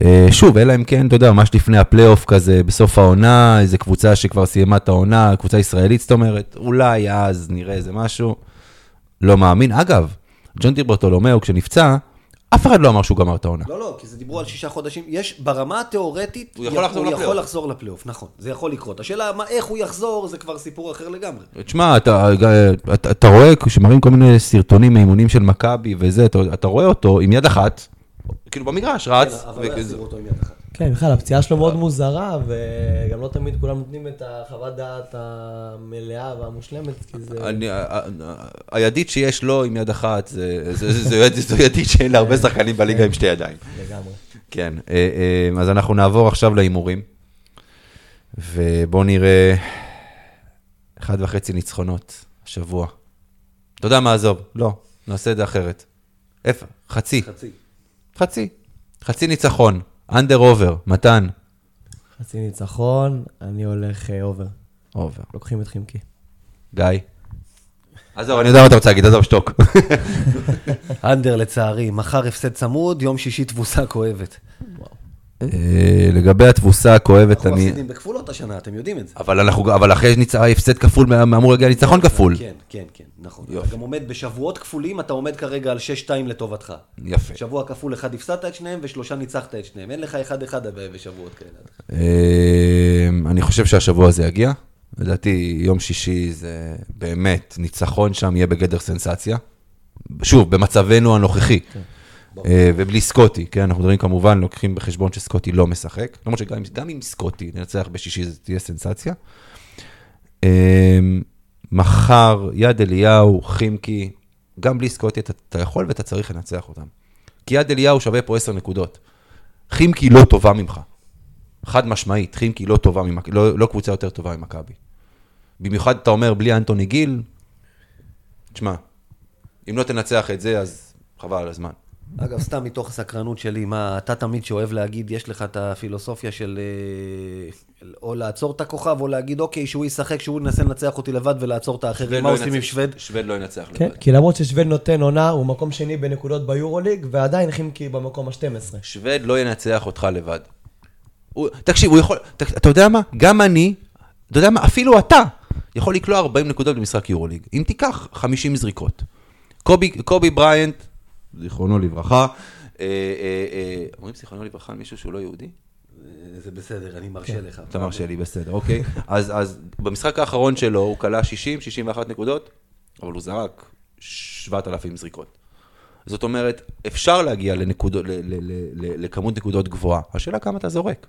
Uh, שוב, אלא אם כן, אתה יודע, ממש לפני הפלייאוף כזה, בסוף העונה, איזו קבוצה שכבר סיימה את העונה, קבוצה ישראלית, זאת אומרת, אולי אז נראה איזה משהו. לא מאמין. אגב, ג'ון טיברטולומיאו, כשנפצע, אף אחד לא אמר שהוא גמר את העונה. לא, לא, כי זה דיברו על שישה חודשים. יש, ברמה התיאורטית, הוא יכול לחזור לפלייאוף. הוא יכול לחזור לפלייאוף, נכון. זה יכול לקרות. השאלה, מה, איך הוא יחזור, זה כבר סיפור אחר לגמרי. תשמע, אתה, אתה, אתה רואה, כשמראים כל מיני סרטונים מאימונים של מכבי וזה, אתה, אתה רואה אותו עם יד אחת, כאילו במגרש, רץ. כן, אבל לא יחזירו אותו עם יד אחת. כן, בכלל, הפציעה שלו מאוד מוזרה, וגם לא תמיד כולם נותנים את החוות דעת המלאה והמושלמת, כי זה... היד שיש לו עם יד אחת, זו ידית שאין להרבה שחקנים בליגה עם שתי ידיים. לגמרי. כן, אה, אה, אז אנחנו נעבור עכשיו להימורים, ובואו נראה אחד וחצי ניצחונות השבוע. אתה יודע מה, עזוב, לא, נעשה את זה אחרת. איפה? חצי. חצי. חצי. חצי ניצחון. under over, מתן. חצי ניצחון, אני הולך over. אובר. לוקחים את חימקי. גיא. עזוב, אני יודע מה אתה רוצה להגיד, עזוב, שתוק. אנדר לצערי, מחר הפסד צמוד, יום שישי תבוסה כואבת. אה, לגבי התבוסה הכואבת, אני... אנחנו. מפסידים בכפולות השנה, אתם יודעים את זה. אבל אנחנו, אבל אחרי. הפסד כפול, אמור להגיע ניצחון כפול. כן, כן, כן, נכון. אתה גם עומד בשבועות כפולים, אתה עומד כרגע על 6-2 לטובתך. יפה. שבוע כפול אחד הפסדת את שניהם, ושלושה ניצחת את שניהם. אין לך 1-1 בשבועות כאלה. אה, אני חושב שהשבוע זה יגיע. לדעתי, יום שישי זה באמת, ניצחון שם יהיה בגדר סנסציה. שוב, במצבנו הנוכחי. כן. אה, ובלי סקוטי, כן, אנחנו מדברים כמובן, לוקחים בחשבון שסקוטי לא משחק, למרות שגם עם סקוטי ננצח בשישי זה תהיה סנסציה. אה, מחר, יד אליהו, חימקי, גם בלי סקוטי אתה, אתה יכול ואתה צריך לנצח אותם. כי יד אליהו שווה פה 10 נקודות. חימקי לא טובה ממך. חד משמעית, חימקי לא טובה ממכבי, לא, לא קבוצה יותר טובה ממכבי. במיוחד אתה אומר בלי אנטוני גיל, תשמע, אם לא תנצח את זה, אז חבל על הזמן. אגב, סתם מתוך הסקרנות שלי, מה, אתה תמיד שאוהב להגיד, יש לך את הפילוסופיה של אה, או לעצור את הכוכב, או להגיד, אוקיי, שהוא ישחק, שהוא ינסה לנצח אותי לבד ולעצור את האחרים. מה לא עושים עם שווד? שווד לא ינצח כן, לבד. כי למרות ששווד נותן עונה, הוא מקום שני בנקודות ביורוליג, ועדיין חימקי במקום ה-12. שווד לא ינצח אותך לבד. הוא, תקשיב, הוא יכול, ת, אתה יודע מה? גם אני, אתה יודע מה? אפילו אתה יכול לקלוע 40 נקודות במשחק יורוליג. אם תיקח 50 זריקות. קובי, קובי בריינט, זיכרונו לברכה. אה, אה, אה, אומרים זיכרונו לברכה על מישהו שהוא לא יהודי? זה בסדר, אני מרשה כן. לך. אתה מרשה לי, בסדר, אוקיי. אז במשחק האחרון שלו הוא כלה 60, 61 נקודות, אבל הוא זרק 7,000 זריקות. זאת אומרת, אפשר להגיע לכמות נקודות גבוהה. השאלה כמה אתה זורק.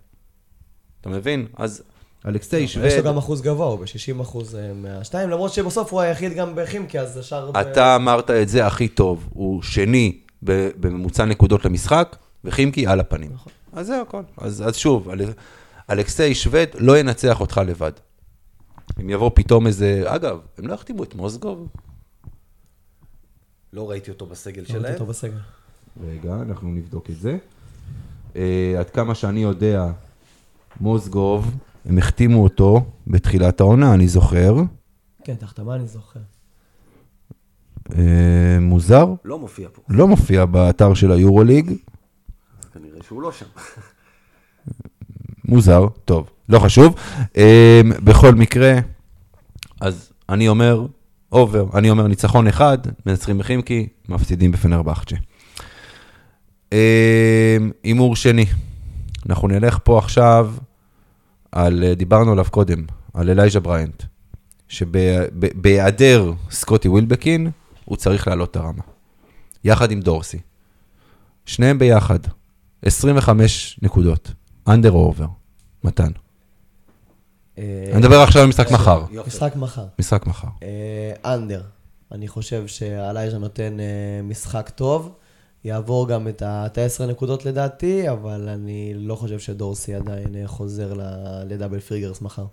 אתה מבין? אז אלכסי שווד... יש לו גם אחוז גבוה, הוא ב-60 אחוז מהשתיים, למרות שבסוף הוא היחיד גם בחימקי, אז השאר... אתה אמרת את זה הכי טוב, הוא שני בממוצע נקודות למשחק, וחימקי על הפנים. נכון. אז זה הכל. אז, אז שוב, אלכסי שווד לא ינצח אותך לבד. אם יבוא פתאום איזה, אגב, הם לא יחתימו את מוזגוב? לא ראיתי אותו בסגל ראיתי שלהם. אותו בסגל. רגע, אנחנו נבדוק את זה. Uh, עד כמה שאני יודע, מוזגוב, הם החתימו אותו בתחילת העונה, אני זוכר. כן, את ההחתמה אני זוכר. Uh, מוזר, לא מופיע פה. לא מופיע באתר של היורוליג. כנראה שהוא לא שם. מוזר, טוב, לא חשוב. Um, בכל מקרה, אז אני אומר, over, אני אומר ניצחון אחד, מנצחים בחימקי, מפסידים בפנרבחצ'ה. אמ, הימור שני, אנחנו נלך פה עכשיו על, אה, דיברנו עליו קודם, על אלייז'ה בראיינט, שבהיעדר סקוטי ווילבקין, הוא צריך לעלות את הרמה, יחד עם דורסי. שניהם ביחד, 25 נקודות, under או over, מתן. אה, אני מדבר עכשיו על משחק מחר. משחק מחר. משחק מחר. אה, under. אני חושב שאלייז'ה נותן אה, משחק טוב. יעבור גם את ה-10 נקודות לדעתי, אבל אני לא חושב שדורסי עדיין אה, חוזר ל double פיגרס מחר.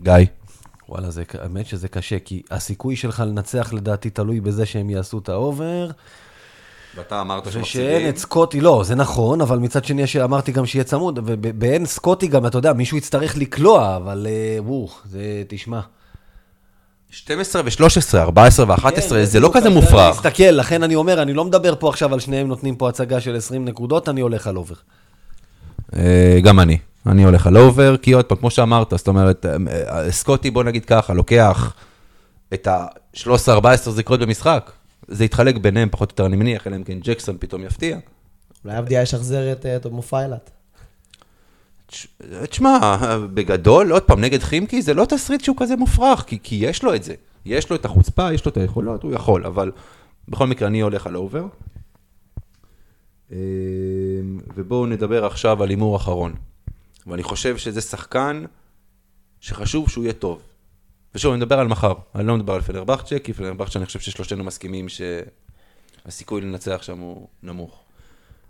גיא, וואלה, זה, האמת שזה קשה, כי הסיכוי שלך לנצח לדעתי תלוי בזה שהם יעשו את ה over, ואתה אמרת ושאין את סקוטי, לא, זה נכון, אבל מצד שני אמרתי גם שיהיה צמוד, ובאין סקוטי גם, אתה יודע, מישהו יצטרך לקלוע, אבל אה, וואו, זה, תשמע. 12 ו-13, 14 ו-11, כן, זה לא כזה מופרך. אני מסתכל, לכן אני אומר, אני לא מדבר פה עכשיו על שניהם נותנים פה הצגה של 20 נקודות, אני הולך על אובר. אה, גם אני. אני הולך על אובר, כי עוד פעם, כמו שאמרת, זאת אומרת, אה, אה, סקוטי, בוא נגיד ככה, לוקח את ה-13-14 זכרות במשחק, זה יתחלק ביניהם פחות או יותר, אני מניח, אלא אם כן ג'קסון פתאום יפתיע. אולי אבדיה ישחזר את, את מופע אילת. תש- תשמע, בגדול, עוד פעם, נגד חימקי זה לא תסריט שהוא כזה מופרך, כי, כי יש לו את זה. יש לו את החוצפה, יש לו את היכולות, הוא יכול, אבל בכל מקרה אני הולך על אובר. אה, ובואו נדבר עכשיו על הימור אחרון. ואני חושב שזה שחקן שחשוב שהוא יהיה טוב. ושוב, אני מדבר על מחר, אני לא מדבר על פנרבחצ'ה, כי פנרבחצ'ה אני חושב ששלושתנו מסכימים שהסיכוי לנצח שם הוא נמוך.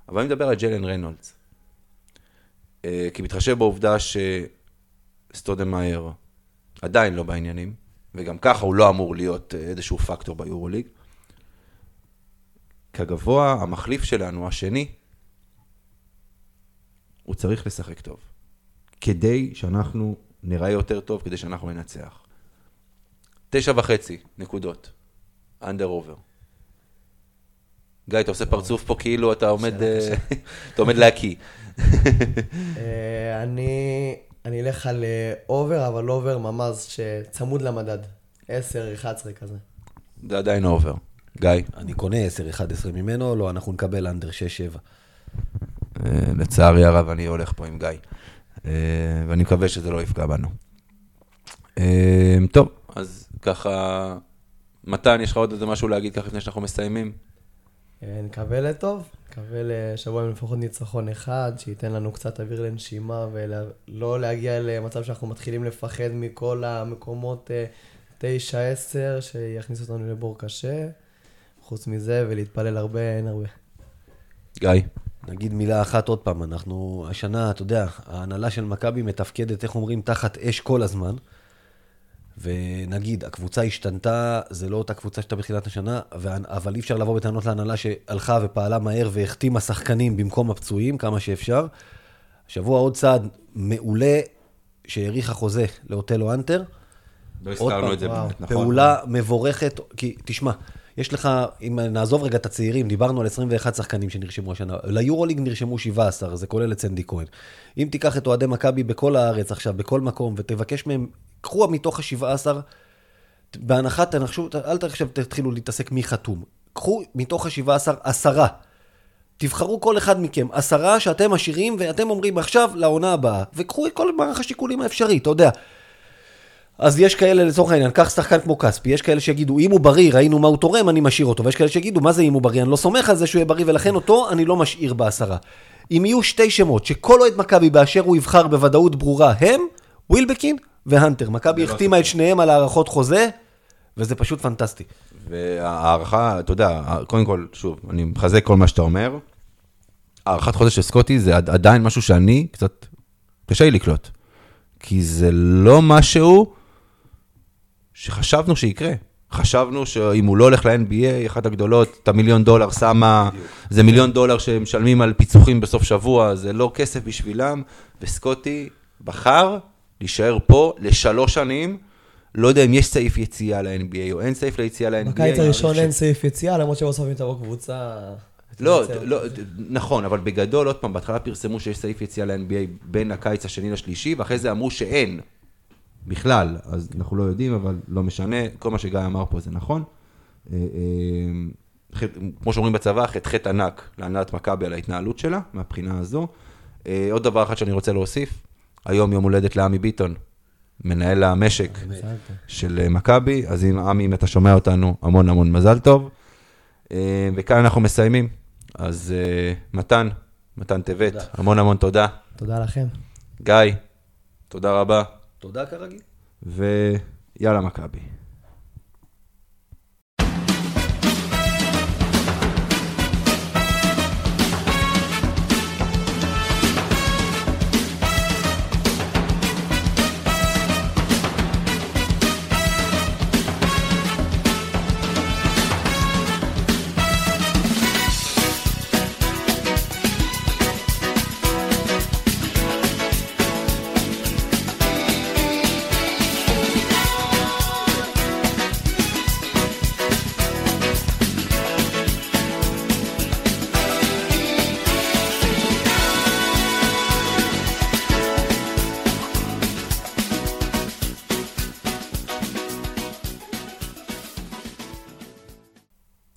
אבל אני מדבר על ג'לן ריינולדס. אה, כי מתחשב בעובדה שסטודמאייר עדיין לא בעניינים, וגם ככה הוא לא אמור להיות אה, איזשהו פקטור ביורוליג. כגבוה, המחליף שלנו, השני, הוא צריך לשחק טוב. כדי שאנחנו נראה יותר טוב, כדי שאנחנו ננצח. תשע וחצי נקודות, under over. גיא, אתה עושה פרצוף פה כאילו אתה עומד, אה, אתה עומד להקיא. אה, אני, אני אלך על אה, over, אבל over ממש שצמוד למדד. 10-11 כזה. זה עדיין over. גיא, אני קונה 10-11 ממנו, לא, אנחנו נקבל אנדר 6-7. אה, לצערי הרב אני הולך פה עם גיא, אה, ואני מקווה שזה לא יפגע בנו. אה, טוב, אז ככה, מתן, יש לך עוד איזה משהו להגיד ככה לפני שאנחנו מסיימים? אה, נקווה לטוב, נקווה לשבוע עם לפחות ניצחון אחד, שייתן לנו קצת אוויר לנשימה ולא להגיע למצב שאנחנו מתחילים לפחד מכל המקומות 9-10, שיכניס אותנו לבור קשה. חוץ מזה, ולהתפלל הרבה, אין הרבה. גיא, נגיד מילה אחת עוד פעם, אנחנו השנה, אתה יודע, ההנהלה של מכבי מתפקדת, איך אומרים, תחת אש כל הזמן. ונגיד, הקבוצה השתנתה, זה לא אותה קבוצה שהייתה בתחילת השנה, אבל אי אפשר לבוא בטענות להנהלה שהלכה ופעלה מהר והחתימה שחקנים במקום הפצועים, כמה שאפשר. השבוע עוד צעד מעולה שהאריך החוזה לאוטלו אנטר. לא פעם, את זה. באמת, נכון? פעולה מבורכת, כי תשמע, יש לך, אם נעזוב רגע את הצעירים, דיברנו על 21 שחקנים שנרשמו השנה, ליורוליג נרשמו 17, זה כולל את סנדי כהן. אם תיקח את אוהדי מכבי בכל הארץ עכשיו, בכל מקום, ותבקש מהם, קחו מתוך ה-17, בהנחה, תנחשו, אל עכשיו תתחילו להתעסק מי חתום. קחו מתוך ה-17, עשרה. תבחרו כל אחד מכם, עשרה שאתם משאירים, ואתם אומרים עכשיו לעונה הבאה, וקחו את כל מערך השיקולים האפשרי, אתה יודע. אז יש כאלה, לצורך העניין, קח שחקן כמו כספי, יש כאלה שיגידו, אם הוא בריא, ראינו מה הוא תורם, אני משאיר אותו, ויש כאלה שיגידו, מה זה אם הוא בריא, אני לא סומך על זה שהוא יהיה בריא, ולכן אותו אני לא משאיר בעשרה. אם יהיו שתי שמות, שכל אוהד מכבי באשר הוא יבחר בוודאות ברורה, הם ווילבקין והנטר. מכבי לא החתימה את שניהם על הארכות חוזה, וזה פשוט פנטסטי. וההערכה, אתה יודע, קודם כל, שוב, אני מחזק כל מה שאתה אומר. הערכת חודש של סקוטי זה עד- עדיין משהו שאני קצת קשה לי לקלוט. כי זה לא משהו שחשבנו שיקרה. חשבנו שאם הוא לא הולך ל-NBA, אחת הגדולות, את המיליון דולר שמה, זה מיליון דולר שמשלמים על פיצוחים בסוף שבוע, זה לא כסף בשבילם, וסקוטי בחר להישאר פה לשלוש שנים. לא יודע אם יש סעיף יציאה ל-NBA או אין סעיף ליציאה ל-NBA. בקיץ הראשון אין סעיף יציאה, למרות שבסוף אם תבוא קבוצה... לא. לא, נכון, אבל בגדול, עוד פעם, בהתחלה פרסמו שיש סעיף יציאה ל-NBA בין הקיץ השני לשלישי, ואחרי זה אמרו שאין בכלל, אז אנחנו לא יודעים, אבל לא משנה, כל מה שגיא אמר פה זה נכון. אה, אה, כמו שאומרים בצבא, חטא ענק להנהלת מכבי על ההתנהלות שלה, מהבחינה הזו. אה, עוד דבר אחד שאני רוצה להוסיף, היום יום הולדת לעמי ביטון, מנהל המשק טוב. של אה, מכבי, אז אם עמי, אם אתה שומע אותנו, המון המון מזל טוב. אה, וכאן אנחנו מסיימים. אז אה, מתן, מתן טבת. המון המון תודה. תודה לכם. גיא, תודה רבה, תודה כרגיל. ויאללה מכבי.